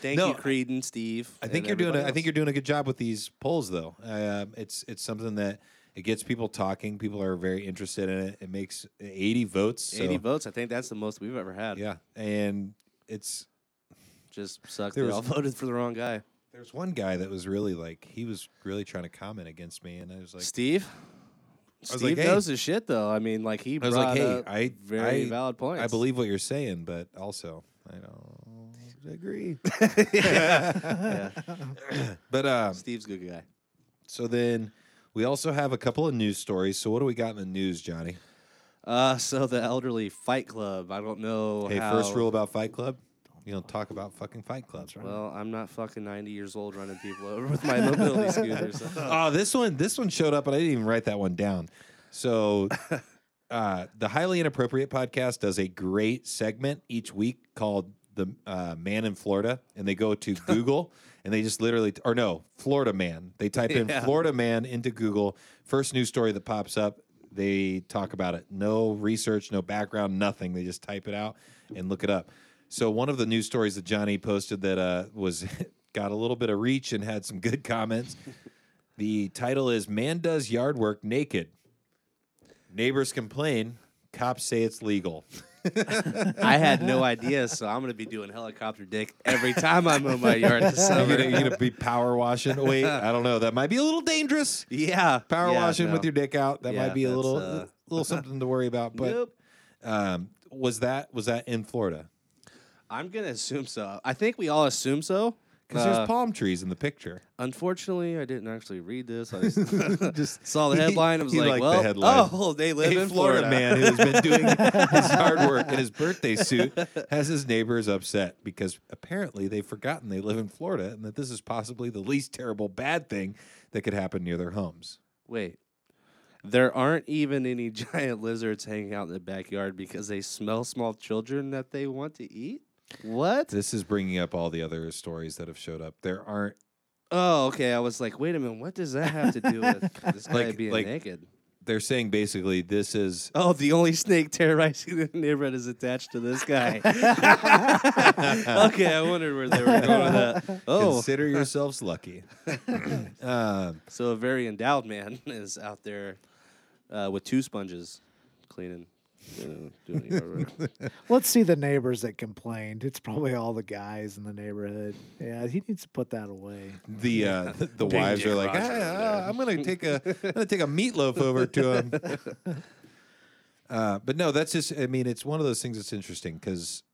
Speaker 1: Thank
Speaker 2: No,
Speaker 1: you, Creed and Steve.
Speaker 2: I think
Speaker 1: and
Speaker 2: you're doing. A,
Speaker 1: everybody
Speaker 2: I think
Speaker 1: else.
Speaker 2: you're doing a good job with these polls, though. Um, it's it's something that it gets people talking. People are very interested in it. It makes eighty votes. So,
Speaker 1: 80 votes. I think that's the most we've ever had.
Speaker 2: Yeah, and it's
Speaker 1: Just sucks.
Speaker 2: There
Speaker 1: They
Speaker 2: was-
Speaker 1: all [laughs] voted for the wrong guy.
Speaker 2: there's one guy that was really like he was really trying to comment against me, and I was like,
Speaker 1: Steve.
Speaker 2: was
Speaker 1: Steve
Speaker 2: like, hey.
Speaker 1: knows his shit though. I mean, like he
Speaker 2: I was
Speaker 1: brought
Speaker 2: like, hey,
Speaker 1: up
Speaker 2: I
Speaker 1: very
Speaker 2: I,
Speaker 1: valid points.
Speaker 2: I believe what you're saying, but also I don't agree. [laughs]
Speaker 1: yeah.
Speaker 2: But um,
Speaker 1: Steve's a good guy.
Speaker 2: so then we also have a couple of news stories. So what do we got in the news, Johnny?
Speaker 1: Uh, so the elderly Fight Club. I don't know.
Speaker 2: Hey,
Speaker 1: how,
Speaker 2: first rule about Fight Club: you don't talk about fucking Fight Club.
Speaker 1: Well, I'm not fucking 90 years old running people over with my mobility [laughs] scooter. So.
Speaker 2: Oh, this one, this one showed up, and I didn't even write that one down. So, [laughs] uh, the highly inappropriate podcast does a great segment each week called "The uh, Man in Florida," and they go to [laughs] Google and they just literally, or no, Florida Man. They type in
Speaker 1: Yeah.
Speaker 2: Florida Man into Google. First news story that pops up, they talk about it. No research, no background, nothing. They just type it out and look it up. So one of the news stories that Johnny posted that uh, was [laughs] got a little bit of reach and had some good comments. The title is "Man Does Yard Work Naked." Neighbors complain. Cops say it's legal. [laughs]
Speaker 1: I had no idea, so I'm gonna be doing helicopter dick every time I mow my yard this [laughs]
Speaker 2: You're
Speaker 1: summer.
Speaker 2: you're gonna be power washing. Wait, [laughs] I don't know. That might be a little dangerous.
Speaker 1: yeah,
Speaker 2: Power
Speaker 1: yeah,
Speaker 2: washing
Speaker 1: no.
Speaker 2: with your dick out. That
Speaker 1: Yeah,
Speaker 2: might be a little
Speaker 1: uh,
Speaker 2: little something to worry about. But
Speaker 1: Nope.
Speaker 2: um, was that was that in Florida?
Speaker 1: I'm gonna assume so. I think we all assume so.
Speaker 2: Because
Speaker 1: Uh,
Speaker 2: there's palm trees in the picture.
Speaker 1: Unfortunately, I didn't actually read this. I [laughs] [laughs] just saw the headline. I was
Speaker 2: He
Speaker 1: like,
Speaker 2: liked the
Speaker 1: well,
Speaker 2: headline.
Speaker 1: oh, they live
Speaker 2: a
Speaker 1: in
Speaker 2: Florida, man who's been doing [laughs] his hard work in his birthday suit has his neighbors upset because apparently they've forgotten they live in Florida and that this is possibly the least terrible bad thing that could happen near their homes.
Speaker 1: Wait. There aren't even any giant lizards hanging out in the backyard because they smell small children that they want to eat? What?
Speaker 2: This is bringing up all the other stories that have showed up. There aren't
Speaker 1: Oh, okay. I was like, wait a minute. What does that have to do with [laughs] this guy
Speaker 2: Like-
Speaker 1: being
Speaker 2: like-
Speaker 1: naked?
Speaker 2: they're saying basically this is [laughs]
Speaker 1: Oh, the only snake terrorizing the neighborhood is attached to this guy. [laughs] okay, I wondered where they were going with that. Oh,
Speaker 2: consider yourselves lucky. [clears throat] um,
Speaker 1: so a very endowed man is out there uh, with two sponges cleaning. You know, doing yard [laughs] work.
Speaker 3: Let's see the neighbors that complained. It's probably all the guys in the neighborhood. Yeah, he needs to put that away.
Speaker 2: the uh, the wives are like,
Speaker 1: Roger
Speaker 2: "Ah,
Speaker 1: over
Speaker 2: ah,
Speaker 1: there."
Speaker 2: I'm gonna take a I'm gonna take a meatloaf over to him. [laughs] Uh, but no, that's just. I mean, it's one of those things that's interesting because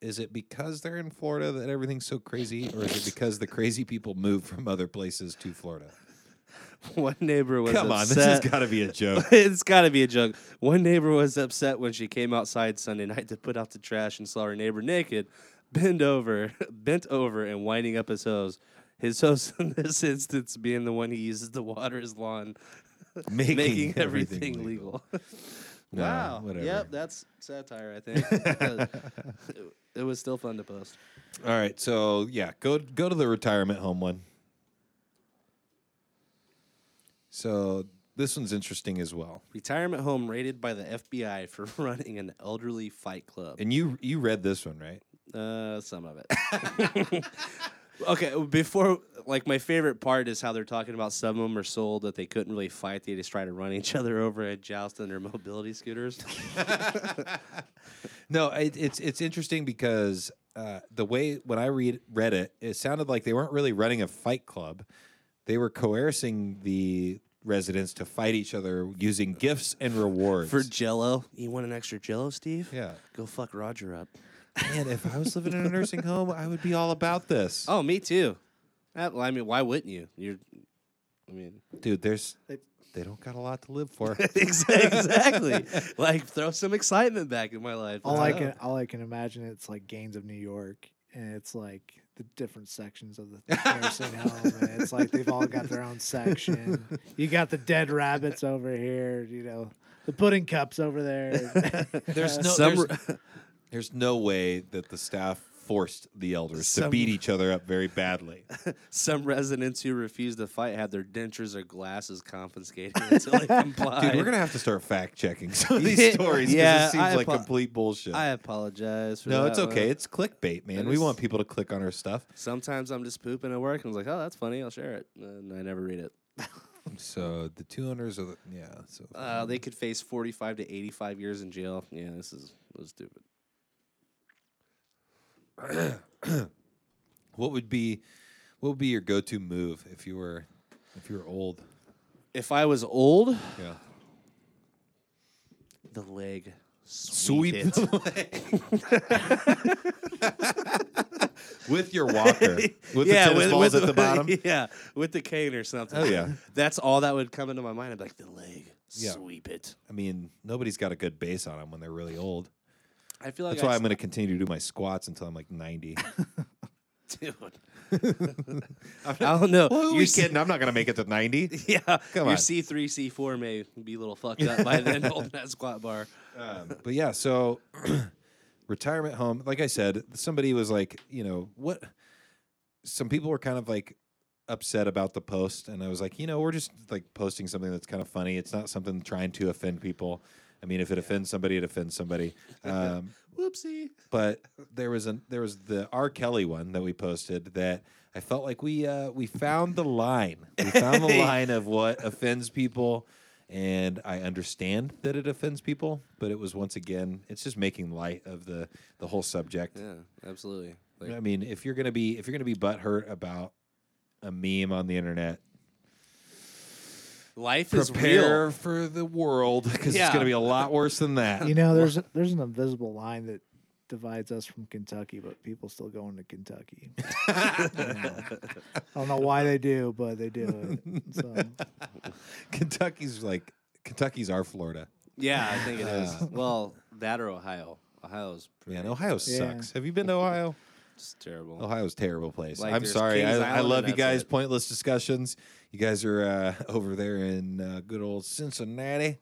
Speaker 2: is it because they're in Florida that everything's so crazy, or is it because the crazy people move from other places to Florida? [laughs]
Speaker 1: One neighbor was
Speaker 2: Come on,
Speaker 1: upset.
Speaker 2: this has got to be a [laughs] joke.
Speaker 1: it's got to be a joke. One neighbor was upset when she came outside Sunday night to put out the trash and saw her neighbor naked, bend over, [laughs] bent over, and winding up his hose. His hose in this instance being the one he uses to water his lawn,
Speaker 2: Making,
Speaker 1: making everything, legal.
Speaker 2: No,
Speaker 1: wow.
Speaker 2: whatever.
Speaker 1: Yep, that's satire. I think it, it was still fun to post.
Speaker 2: All right, so yeah, go go to the retirement home one. So this one's interesting as well.
Speaker 1: Retirement home raided by the FBI for [laughs] running an elderly fight club.
Speaker 2: And you you read this one, right?
Speaker 1: Uh, some of it. [laughs] okay, before like my favorite part is how they're talking about some of them are sold that they couldn't really fight. They just try to run each [laughs] other over and joust on their mobility scooters.
Speaker 2: No, it, it's it's interesting because uh, the way when I read read it, it sounded like they weren't really running a fight club. They were coercing the residents to fight each other using gifts and rewards.
Speaker 1: For Jello, you want an extra Jello, Steve?
Speaker 2: yeah,
Speaker 1: Go fuck Roger up.
Speaker 2: man, if I was living in a nursing home, I would be all about this. [laughs]
Speaker 1: Oh, me too. Well, I mean, why wouldn't you? You're, I mean,
Speaker 2: dude, there's they don't got a lot to live for. [laughs]
Speaker 1: exactly. like throw some excitement back in my life.
Speaker 3: All I can all I can imagine it's like Gangs of New York, and it's like the different sections of the nursing home, and it's like they've all got their own section. You got the dead rabbits over here, you know, the pudding cups over there. [laughs]
Speaker 2: There's [laughs] no there's, [laughs] there's no way that the staff forced the elders to beat each other up very badly. [laughs]
Speaker 1: Some residents who refused to fight had their dentures or glasses confiscated [laughs] until they complied.
Speaker 2: Dude, we're gonna have to start fact checking some of [laughs] these stories because
Speaker 1: yeah,
Speaker 2: it seems
Speaker 1: I
Speaker 2: like
Speaker 1: apo-
Speaker 2: complete bullshit.
Speaker 1: I apologize for
Speaker 2: no,
Speaker 1: that
Speaker 2: it's okay.
Speaker 1: one.
Speaker 2: It's clickbait, man.
Speaker 1: That
Speaker 2: We
Speaker 1: is-
Speaker 2: want people to click on our stuff.
Speaker 1: Sometimes I'm just pooping at work and I was like, oh, that's funny. I'll share it. And I never read it.
Speaker 2: So the two owners of the yeah. So
Speaker 1: Uh, they could face 45 to 85 years in jail. Yeah, this is this is stupid. [clears throat]
Speaker 2: what would be what would be your go to move if you were if you were old?
Speaker 1: If I was old,
Speaker 2: Yeah.
Speaker 1: the leg.
Speaker 2: Sweep
Speaker 1: Sweep, it. [laughs]
Speaker 2: With your walker. With
Speaker 1: yeah,
Speaker 2: the tennis
Speaker 1: with,
Speaker 2: balls
Speaker 1: with
Speaker 2: at the bottom. [laughs]
Speaker 1: Yeah, with the cane or something.
Speaker 2: Oh, yeah.
Speaker 1: That's all that would come into my mind. I'd be like, the leg.
Speaker 2: Yeah.
Speaker 1: Sweep it.
Speaker 2: I mean, nobody's got a good base on them when they're really old.
Speaker 1: I feel like
Speaker 2: That's why
Speaker 1: I
Speaker 2: I'm going to continue to do my squats until I'm like 90. [laughs]
Speaker 1: Dude. [laughs] I don't know.
Speaker 2: Well, who
Speaker 1: Your
Speaker 2: we kidding? I'm not going to make it to 90. [laughs]
Speaker 1: Yeah,
Speaker 2: Come
Speaker 1: your
Speaker 2: on.
Speaker 1: C three C four may be a little fucked up by then holding that squat bar.
Speaker 2: Um, but yeah, so [clears throat] retirement home. Like I said, somebody was like, you know, what? Some people were kind of like upset about the post, and I was like, you know, we're just like posting something that's kind of funny. It's not something trying to offend people. I mean, if it offends somebody, it offends somebody. [laughs] Um,
Speaker 1: Whoopsie.
Speaker 2: but there was a there was the R. Kelly one that we posted that I felt like we uh, we found the line. We found the [laughs] line of what offends people, and I understand that it offends people, but it was once again, it's just making light of the the whole subject.
Speaker 1: Yeah, absolutely. Like,
Speaker 2: I mean, if you're gonna be if you're gonna be butthurt about a meme on the internet,
Speaker 1: life is
Speaker 2: prepare
Speaker 1: real.
Speaker 2: for the world because
Speaker 1: Yeah.
Speaker 2: it's gonna be a lot worse than that.
Speaker 3: you know, there's [laughs] there's an invisible line that divides us from Kentucky, but people still going to Kentucky. I don't know. I don't know why they do, but they do it. So, [laughs]
Speaker 2: Kentucky's like Kentucky's our Florida.
Speaker 1: Yeah, I think it is.
Speaker 2: Uh.
Speaker 1: well, that or Ohio. Ohio's pretty,
Speaker 2: Man, Ohio
Speaker 3: Yeah.
Speaker 2: sucks. Have you been to Ohio?
Speaker 1: it's terrible.
Speaker 2: Ohio's a terrible place.
Speaker 1: Like,
Speaker 2: I'm
Speaker 1: there's
Speaker 2: sorry.
Speaker 1: Kings
Speaker 2: I, I
Speaker 1: Island
Speaker 2: love you
Speaker 1: that's
Speaker 2: guys.
Speaker 1: it.
Speaker 2: Pointless discussions. You guys are uh, [laughs] over there in uh, good old Cincinnati.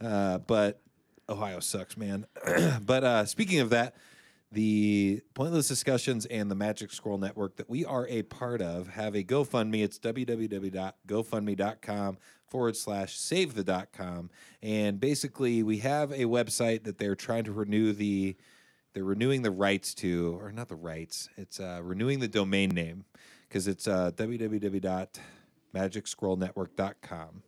Speaker 2: Uh, but Ohio sucks, man. [clears throat] but uh, speaking of that, the Pointless Discussions and the Magic Scroll Network that we are a part of have a GoFundMe. It's www.gofundme.com forward slash save the dot com. And basically, we have a website that they're trying to renew the they're renewing the rights to, or not the rights, it's uh, renewing the domain name because it's uh, www.magicscrollnetwork.com.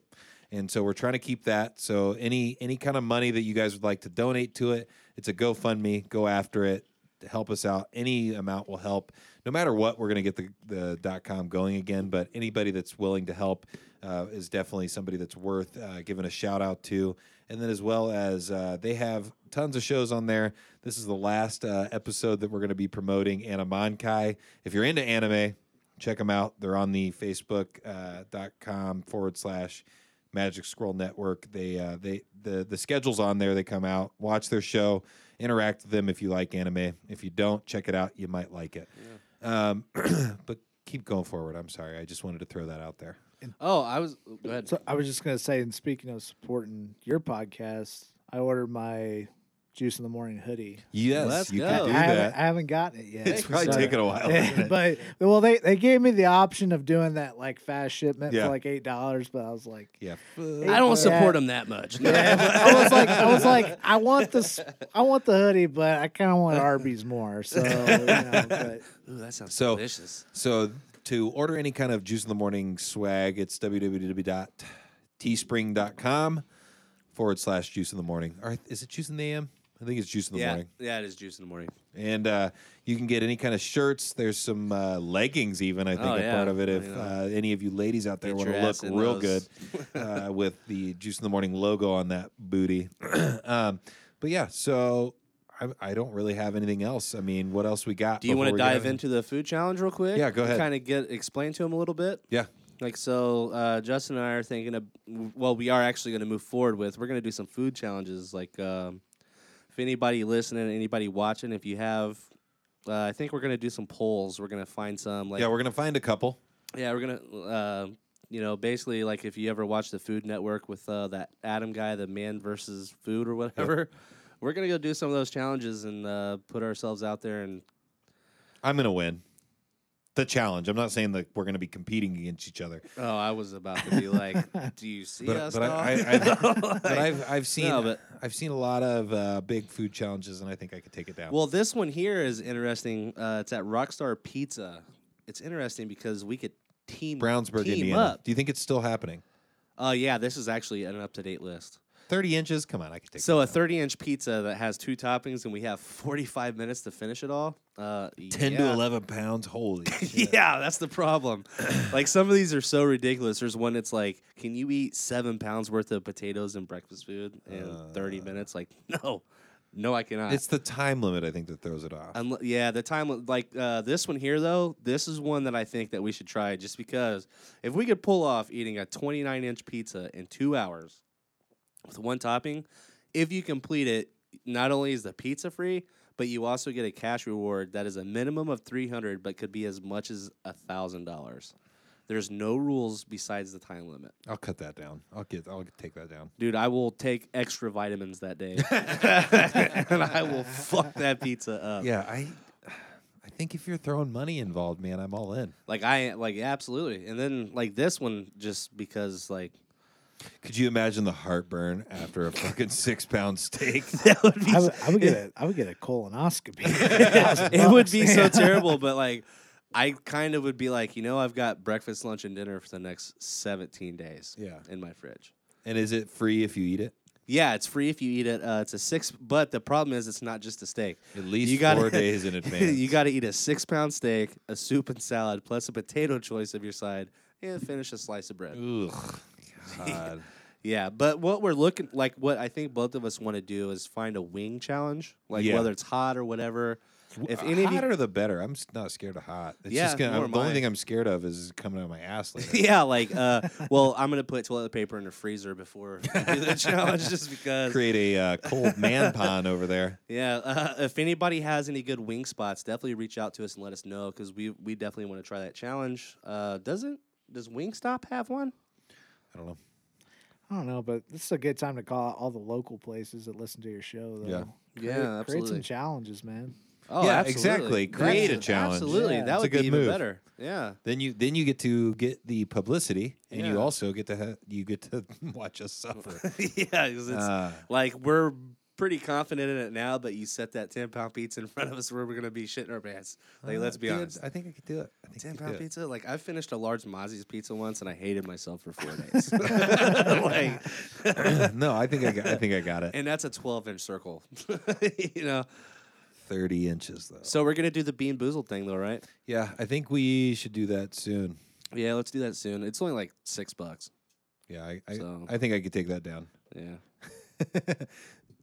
Speaker 2: And so we're trying to keep that. So any any kind of money that you guys would like to donate to it, it's a GoFundMe. Go after it. Help us out. Any amount will help. No matter what, we're going to get the, the dot com going again. But anybody that's willing to help uh, is definitely somebody that's worth uh, giving a shout out to. And then as well as uh, they have tons of shows on there. This is the last uh, episode that we're going to be promoting Animankai. If you're into anime, check them out. They're on the Facebook uh, dot com forward slash Magic Scroll Network. They uh, they the the schedule's on there. They come out, watch their show, interact with them if you like anime. If you don't, check it out. You might like it. Um, [clears throat] but keep going forward. I'm sorry. I just wanted to throw that out there.
Speaker 1: Oh, I was. Go ahead.
Speaker 3: so I was just gonna say, and speaking of supporting your podcast, I ordered my Juice in the Morning hoodie.
Speaker 2: Yes,
Speaker 1: Let's
Speaker 2: you
Speaker 1: go.
Speaker 2: can
Speaker 3: I
Speaker 2: do
Speaker 3: haven't,
Speaker 2: that.
Speaker 3: I haven't gotten it yet.
Speaker 2: It's probably
Speaker 3: So-
Speaker 2: taken a while. [laughs]
Speaker 3: but well, they they gave me the option of doing that like fast shipment
Speaker 2: Yeah.
Speaker 3: for like eight dollars, but I was like,
Speaker 2: yeah.
Speaker 1: I don't
Speaker 3: Yeah.
Speaker 1: support them that much.
Speaker 3: I was like, I was like, I want this, I want the hoodie, but I kind of want Arby's more. So, you know, but [laughs]
Speaker 1: Ooh, that sounds
Speaker 2: So-
Speaker 1: delicious.
Speaker 2: So to order any kind of Juice in the Morning swag, it's www.teespring.com forward slash Juice in the Morning. Or is it Juice in the AM? I think it's Juice in the
Speaker 1: Yeah,
Speaker 2: Morning.
Speaker 1: yeah, it is juice in the morning.
Speaker 2: And uh, you can get any kind of shirts. There's some uh, leggings, even, I think,
Speaker 1: Oh,
Speaker 2: a
Speaker 1: yeah.
Speaker 2: part of it. If uh, any of you ladies out there want to look real good
Speaker 1: those. [laughs]
Speaker 2: uh, with the Juice in the Morning logo on that booty. [clears throat] um, but yeah, so I, I don't really have anything else. I mean, what else we got?
Speaker 1: Do you want to dive
Speaker 2: in?
Speaker 1: into the food challenge real quick?
Speaker 2: Yeah, go ahead.
Speaker 1: Kind of get explain to him a little bit.
Speaker 2: Yeah.
Speaker 1: Like so, uh, Justin and I are thinking of. Well, we are actually going to move forward with. We're going to do some food challenges. Like, um, if anybody listening, anybody watching, if you have, uh, I think we're going to do some polls. We're going to find some. Like,
Speaker 2: yeah, we're going to find a couple.
Speaker 1: Yeah, we're gonna, uh, you know, basically like if you ever watch the Food Network with uh, that Adam guy, the Man versus Food or whatever, we're gonna go do some of those challenges and uh, put ourselves out there. And
Speaker 2: I'm going to win the challenge. I'm not saying that we're going to be competing against each other,
Speaker 1: oh, I was about to be like, [laughs] do you see
Speaker 2: but,
Speaker 1: us?
Speaker 2: but, I, I, I, [laughs] but I've, I've seen
Speaker 1: No, but-
Speaker 2: I've seen a lot of uh, big food challenges, and I think I could take it down.
Speaker 1: well, this one here is interesting. Uh, it's at Rockstar Pizza. It's interesting because we could team
Speaker 2: Brownsburg,
Speaker 1: team
Speaker 2: Indiana.
Speaker 1: up.
Speaker 2: Do you think it's still happening?
Speaker 1: Uh, yeah, this is actually an up to date list.
Speaker 2: Thirty inches? Come on, I could take.
Speaker 1: So a 30 inch pizza that has two toppings and we have 45 minutes to finish it all. Uh,
Speaker 2: ten
Speaker 1: yeah.
Speaker 2: to eleven pounds. Holy [laughs] shit!
Speaker 1: Yeah, that's the problem. [clears throat] like some of these are so ridiculous. There's one that's like, can you eat seven pounds worth of potatoes and breakfast food in 30 minutes? Like, [laughs] no, no, I cannot.
Speaker 2: It's the time limit, I think, that throws it off.
Speaker 1: Unle- yeah, the time like uh, this one here though, this is one that I think that we should try just because if we could pull off eating a 29 inch pizza in two hours with one topping, if you complete it, not only is the pizza free, but you also get a cash reward that is a minimum of 300, but could be as much as a thousand dollars. There's no rules besides the time limit.
Speaker 2: I'll cut that down. I'll get. I'll take that down.
Speaker 1: Dude, I will take extra vitamins that day. [laughs] and I will fuck that pizza up.
Speaker 2: Yeah, I. I think if you're throwing money involved, man, I'm all in.
Speaker 1: Like I like absolutely. And then like this one just because like
Speaker 2: Could you imagine the heartburn after a fucking [laughs] six pound steak? [laughs]
Speaker 1: that would be
Speaker 3: I would, I would get [laughs] a, I would get a colonoscopy.
Speaker 1: it would be so terrible, but like I kind of would be like, you know, I've got breakfast, lunch, and dinner for the next 17 days
Speaker 2: Yeah.
Speaker 1: in my fridge.
Speaker 2: and is it free if you eat it?
Speaker 1: Yeah, it's free if you eat it. Uh, it's a six, but the problem is it's not just a steak.
Speaker 2: At least
Speaker 1: You gotta-
Speaker 2: four days in advance.
Speaker 1: you got to eat a six pound steak, a soup and salad, plus a potato choice of your side, and finish a slice of bread.
Speaker 2: Ugh. God. [laughs]
Speaker 1: Yeah, but what we're looking like, what I think both of us want to do is find a wing challenge, like
Speaker 2: Yeah.
Speaker 1: whether it's hot or whatever. If any of you,
Speaker 2: hotter the better. I'm s- not scared of hot. It's
Speaker 1: Yeah,
Speaker 2: just gonna,
Speaker 1: nor am
Speaker 2: the only thing I'm scared of is coming out of my ass [laughs] later.
Speaker 1: yeah, like, uh, [laughs] well, I'm gonna put toilet paper in the freezer before we do the challenge, just because.
Speaker 2: Create a uh, cold man pond over there.
Speaker 1: Yeah, uh, if anybody has any good wing spots, definitely reach out to us and let us know because we we definitely want to try that challenge. Uh, doesn't does Wingstop have one?
Speaker 2: I don't know.
Speaker 3: I don't know, but this is a good time to call out all the local places that listen to your show. Though.
Speaker 2: Yeah.
Speaker 1: Yeah,
Speaker 3: Create- Create some challenges, man.
Speaker 1: Oh,
Speaker 2: Yeah,
Speaker 1: absolutely.
Speaker 2: exactly. Create a challenge.
Speaker 1: Absolutely,
Speaker 3: Yeah.
Speaker 1: that
Speaker 2: It's a
Speaker 1: would
Speaker 2: good
Speaker 1: be even
Speaker 2: move.
Speaker 1: better. Yeah.
Speaker 2: Then you then you get to get the publicity, and you also get to ha- you get to [laughs] watch us suffer. [laughs]
Speaker 1: yeah, 'cause it's
Speaker 2: Uh,
Speaker 1: like we're pretty confident in it now, but you set that ten pound pizza in front of us where we're gonna be shitting our pants. Like,
Speaker 2: uh,
Speaker 1: let's be
Speaker 2: dude,
Speaker 1: honest.
Speaker 2: I think I could do it. I think
Speaker 1: Ten
Speaker 2: could
Speaker 1: pound
Speaker 2: do it.
Speaker 1: pizza? Like I finished a large Mozzi's pizza once and I hated myself for four days. [laughs] [laughs] like [laughs]
Speaker 2: no, I think I got, I think I got it.
Speaker 1: and that's a twelve inch circle. you know.
Speaker 2: Thirty inches though.
Speaker 1: So we're gonna do the bean boozled thing though, right?
Speaker 2: Yeah, I think we should do that soon.
Speaker 1: Yeah, let's do that soon. It's only like six bucks.
Speaker 2: Yeah, I I,
Speaker 1: So-
Speaker 2: I think I could take that down.
Speaker 1: Yeah.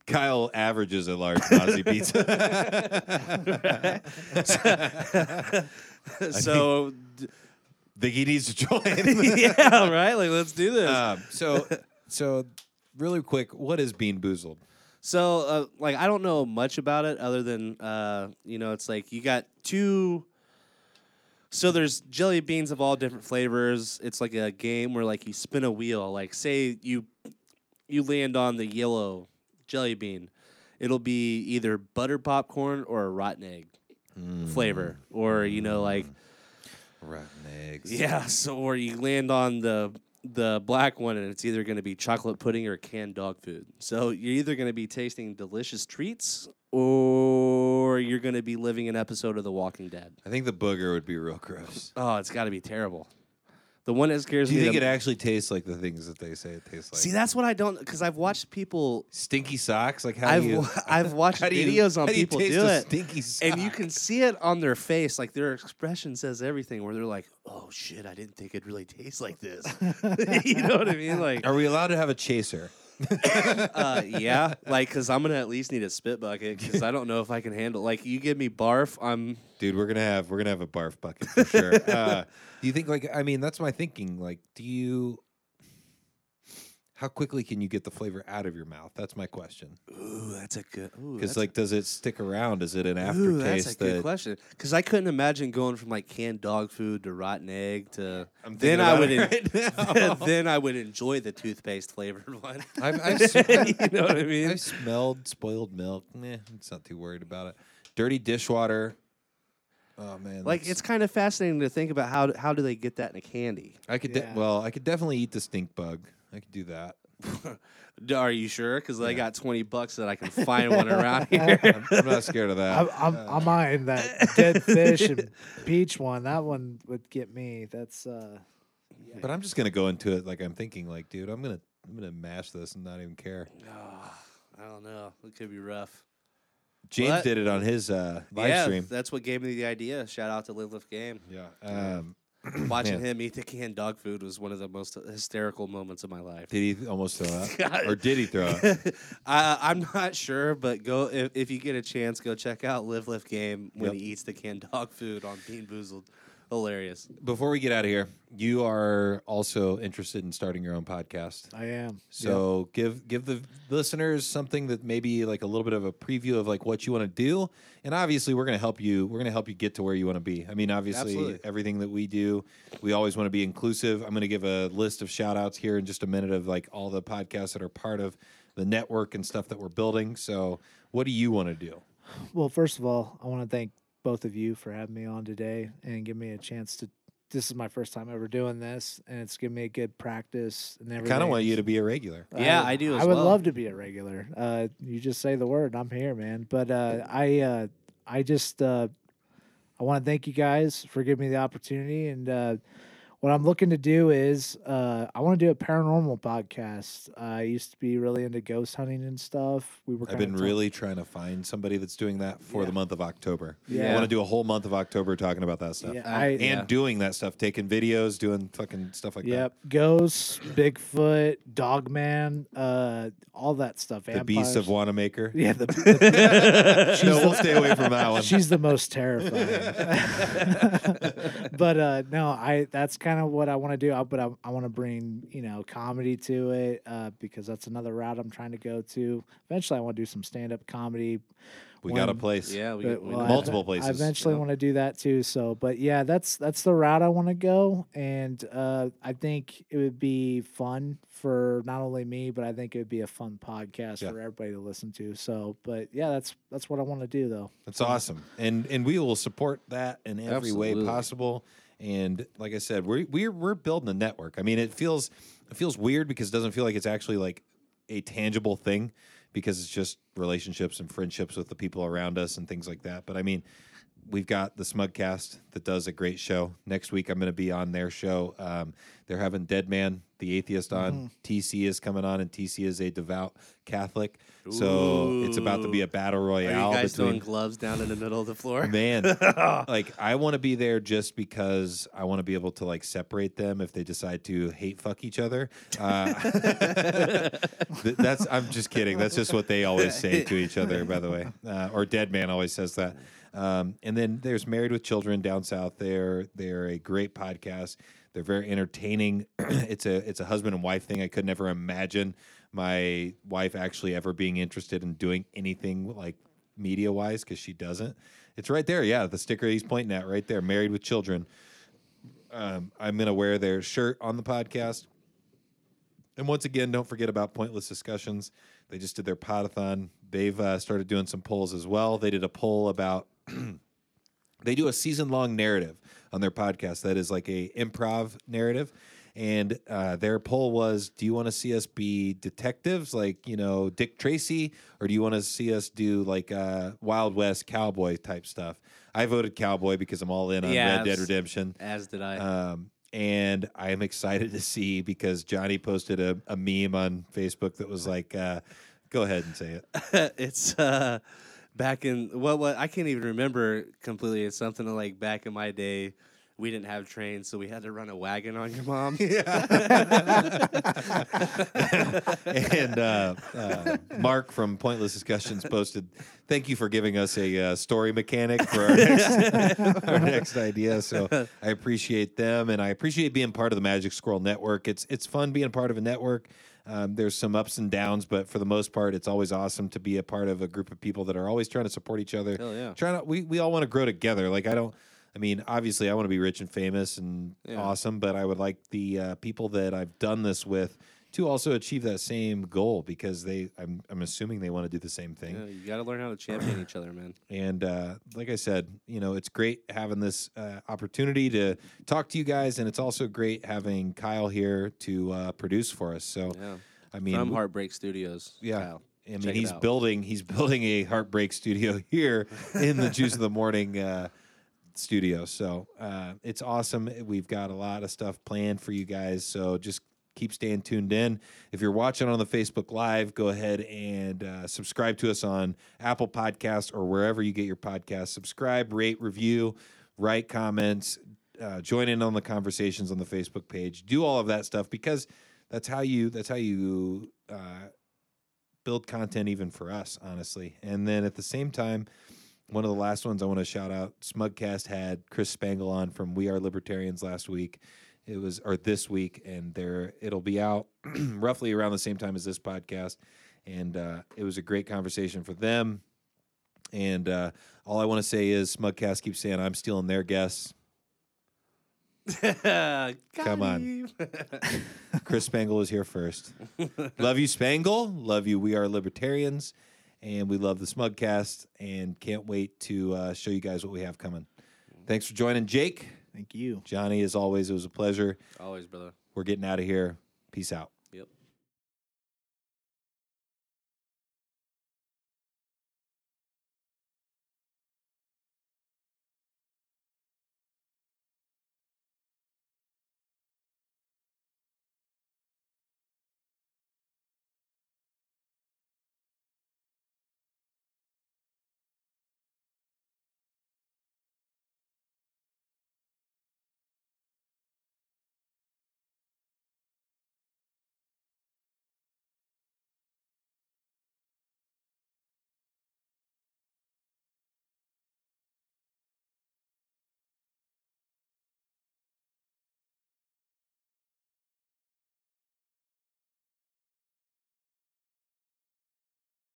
Speaker 2: Kyle averages a large Nazi [laughs] [laughs] pizza.
Speaker 1: so d-
Speaker 2: think he needs to join. [laughs]
Speaker 1: yeah, right. Like let's do this.
Speaker 2: um, so so really quick, what is Bean Boozled?
Speaker 1: So, uh, like, I don't know much about it other than, uh, you know, it's like you got two. So there's jelly beans of all different flavors. It's like a game where like you spin a wheel. Like, say you you land on the yellow jelly bean, it'll be either butter popcorn or a rotten egg flavor, hmm. or you know, like
Speaker 2: Rotten eggs.
Speaker 1: yeah. So or you land on the the black one, and it's either going to be chocolate pudding or canned dog food. So you're either going to be tasting delicious treats, or you're going to be living an episode of The Walking Dead.
Speaker 2: I think the booger would be real gross.
Speaker 1: Oh, it's got to be terrible. The one that scares
Speaker 2: Do you
Speaker 1: me.
Speaker 2: think
Speaker 1: the-
Speaker 2: it actually tastes like the things that they say it tastes like?
Speaker 1: See, that's what I don't because I've watched people.
Speaker 2: stinky socks. Like how
Speaker 1: I've
Speaker 2: do you?
Speaker 1: I've [laughs] watched
Speaker 2: how do you-
Speaker 1: videos on
Speaker 2: how do you
Speaker 1: people
Speaker 2: taste
Speaker 1: do
Speaker 2: a
Speaker 1: it,
Speaker 2: Stinky sock?
Speaker 1: and you can see it on their face, like their expression says everything. Where they're like, "Oh shit, I didn't think it'd really tastes like this." [laughs] you know what I mean? Like,
Speaker 2: Are we allowed to have a chaser? [laughs]
Speaker 1: uh, yeah, like because I'm gonna at least need a spit bucket because I don't know if I can handle. Like, you give me barf, I'm
Speaker 2: Dude, we're gonna have we're gonna have a barf bucket for sure. [laughs] uh, do you think like I mean that's my thinking. Like, do you? How quickly can you get the flavor out of your mouth? That's my question.
Speaker 1: ooh, that's a good.
Speaker 2: Because like, does it stick around? Is it an
Speaker 1: a, ooh,
Speaker 2: aftertaste
Speaker 1: that's a good
Speaker 2: that?
Speaker 1: question. Because I couldn't imagine going from like canned dog food to rotten egg to. Then I would.
Speaker 2: right [laughs]
Speaker 1: then I would enjoy the toothpaste flavored [laughs] one. [laughs]
Speaker 2: I've, I've,
Speaker 1: you know what I mean?
Speaker 2: I've smelled spoiled milk. Nah, it's not too worried about it. Dirty dishwater. Oh man,
Speaker 1: Like
Speaker 2: that's-
Speaker 1: it's kind of fascinating to think about how how do they get that in a candy?
Speaker 2: I could de-
Speaker 3: Yeah.
Speaker 2: well, I could definitely eat the stink bug. I could do that. [laughs]
Speaker 1: Are you sure? Because I got twenty bucks that I can find one [laughs] around here.
Speaker 2: I'm, I'm not scared of that.
Speaker 3: I'm, I'm, I'm eyeing that [laughs] dead fish and peach one. That one would get me. That's uh,
Speaker 2: But I'm just gonna go into it like I'm thinking, like, dude, I'm gonna I'm gonna mash this and not even care.
Speaker 1: I don't know. It could be rough.
Speaker 2: James
Speaker 1: that-
Speaker 2: did it on his uh, live
Speaker 1: yeah,
Speaker 2: stream.
Speaker 1: that's what gave me the idea. Shout out to Live Lift Game.
Speaker 2: Yeah. Um, [clears throat]
Speaker 1: Watching him eat the canned dog food was one of the most hysterical moments of my life.
Speaker 2: did he almost throw up, [laughs] or did he throw up? [laughs]
Speaker 1: I, I'm not sure, but go if, if you get a chance, go check out Live Lift Game when
Speaker 2: Yep.
Speaker 1: he eats the canned dog food on Bean Boozled. Hilarious.
Speaker 2: Before we get out of here, you are also interested in starting your own podcast.
Speaker 3: I am.
Speaker 2: So give give the listeners something that maybe like a little bit of a preview of like what you want to do, and obviously we're going to help you. We're going to help you get to where you want to be. I mean, obviously
Speaker 1: Absolutely.
Speaker 2: everything that we do, we always want to be inclusive. I'm going to give a list of shout outs here in just a minute of like all the podcasts that are part of the network and stuff that we're building. So what do you want to do?
Speaker 3: Well, first of all, I want to thank both of you for having me on today and give me a chance to. This is my first time ever doing this, and it's given me a good practice and
Speaker 2: I
Speaker 3: everything.
Speaker 2: kind of want you to be a regular.
Speaker 1: Yeah, I do
Speaker 3: I would
Speaker 1: well.
Speaker 3: love to be a regular. Uh, you just say the word, I'm here, man. But uh, I, uh, I just, uh, I want to thank you guys for giving me the opportunity. And uh, what I'm looking to do is uh, I want to do a paranormal podcast. I used to be really into ghost hunting and stuff. We were.
Speaker 2: I've been
Speaker 3: talk-
Speaker 2: really trying to find somebody that's doing that for
Speaker 1: Yeah.
Speaker 2: the month of October.
Speaker 3: Yeah.
Speaker 2: I want to do a whole month of October talking about that stuff.
Speaker 3: Yeah, I,
Speaker 2: And
Speaker 1: Yeah.
Speaker 2: doing that stuff, taking videos, doing fucking stuff like that.
Speaker 3: Yep, ghosts, Bigfoot, Dogman, uh, all that stuff.
Speaker 2: that. The Beast of
Speaker 3: vampires.
Speaker 2: Wanamaker.
Speaker 3: Yeah, the, the- [laughs] [laughs]
Speaker 2: no, we'll stay away from that one.
Speaker 3: she's the most terrifying. [laughs] but uh, no, I that's kind of what I want to do. I, but I, I want to bring you know comedy to it uh, because that's another route I'm trying to go to. Eventually, I want to do some stand up comedy.
Speaker 2: we got a place.
Speaker 1: Yeah, we,
Speaker 3: But,
Speaker 1: we
Speaker 3: well,
Speaker 1: know
Speaker 3: I-
Speaker 2: Multiple
Speaker 3: I eventually
Speaker 1: Yeah.
Speaker 3: want to do that too. So, but yeah, that's that's the route I want to go, and uh, I think it would be fun for not only me, but I think it would be a fun podcast
Speaker 2: Yeah.
Speaker 3: for everybody to listen to. So, but yeah, that's that's what I want to do though.
Speaker 2: That's awesome, and and we will support that in every way possible. And like I said, we're we're we're building a network. I mean, it feels it feels weird because it doesn't feel like it's actually like a tangible thing because it's just relationships and friendships with the people around us and things like that. But I mean, we've got the Smugcast that does a great show. Next week, I'm going to be on their show. Um, they're having Dead Man, the atheist, on. TC is coming on, and TC is a devout Catholic. So it's about to be a battle
Speaker 1: Are
Speaker 2: royale
Speaker 1: you guys
Speaker 2: between
Speaker 1: throwing gloves down in the middle of the floor? [laughs]
Speaker 2: man [laughs] like i want to be there just because i want to be able to like separate them if they decide to hate fuck each other. Uh, [laughs] that's i'm just kidding. That's just what they always say to each other by the way. Uh, or dead man always says that. Um, and then there's married with children down south they're they're a great podcast they're very entertaining [clears throat] it's a it's a husband and wife thing i could never imagine my wife actually ever being interested in doing anything like media wise because she doesn't. It's right there. Yeah, the sticker he's pointing at right there. Married with children. Um, I'm gonna wear their shirt on the podcast. And once again, don't forget about pointless discussions. They just did their podathon. They've uh, started doing some polls as well. They did a poll about. [clears throat] they do a season long narrative on their podcast that is like a improv narrative. And uh, their poll was do you want to see us be detectives like you know dick tracy? Or do you want to see us do like uh, wild west cowboy type stuff? I voted cowboy because i'm all in on
Speaker 1: Yeah,
Speaker 2: red dead redemption.
Speaker 1: As did I.
Speaker 2: um, and I am excited to see because Johnny posted a, a meme on Facebook that was like, uh, "Go ahead and say it." [laughs]
Speaker 1: it's uh back in what what I can't even remember completely. It's something like back in my day. We didn't have trains, so we had to run a wagon on your mom. [laughs]
Speaker 2: and uh, uh, Mark from Pointless Discussions posted, "Thank you for giving us a uh, story mechanic for our next, [laughs] our next idea." So I appreciate them, and I appreciate being part of the Magic Scroll Network. It's it's fun being part of a network. Um, there's some ups and downs, but for the most part, it's always awesome to be a part of a group of people that are always trying to support each other.
Speaker 1: Hell yeah.
Speaker 2: Trying to, we we all want to grow together. Like I don't. I mean, obviously, I want to be rich and famous and
Speaker 1: Yeah.
Speaker 2: awesome, but I would like the uh, people that I've done this with to also achieve that same goal because they, I'm, I'm assuming they want to do the same thing.
Speaker 1: Yeah, you got to learn how to champion each other, man. [clears throat]
Speaker 2: And uh, like I said, you know, it's great having this uh, opportunity to talk to you guys, and it's also great having Kyle here to uh, produce for us. So,
Speaker 1: Yeah.
Speaker 2: I mean,
Speaker 1: From Heartbreak Studios.
Speaker 2: yeah.
Speaker 1: Kyle.
Speaker 2: I mean,
Speaker 1: Check
Speaker 2: he's building he's building a heartbreak studio [laughs] here in the Juice of the Morning uh, studio. So uh, it's awesome. We've got a lot of stuff planned for you guys. So just keep staying tuned in. If you're watching on the Facebook Live, go ahead and uh, subscribe to us on Apple Podcasts or wherever you get your podcasts. Subscribe, rate, review, write comments, uh, join in on the conversations on the Facebook page. Do all of that stuff because that's how you that's how you uh, build content even for us, honestly. And then at the same time, one of the last ones I want to shout out, Smugcast had Chris Spangle on from We Are Libertarians last week. It was or this week, and there it'll be out [clears throat] roughly around the same time as this podcast. And uh, it was a great conversation for them. And uh, all I want to say is Smugcast keeps saying I'm stealing their guests. [laughs]
Speaker 1: Come
Speaker 2: on. [laughs] Chris Spangle is here first. love you, Spangle. Love you. We are libertarians, and we love the Smugcast, and can't wait to uh, show you guys what we have coming. Thanks for joining, Jake.
Speaker 3: Thank you.
Speaker 2: Johnny, as always, it was a pleasure.
Speaker 1: Always, brother.
Speaker 2: We're getting out of here. Peace out.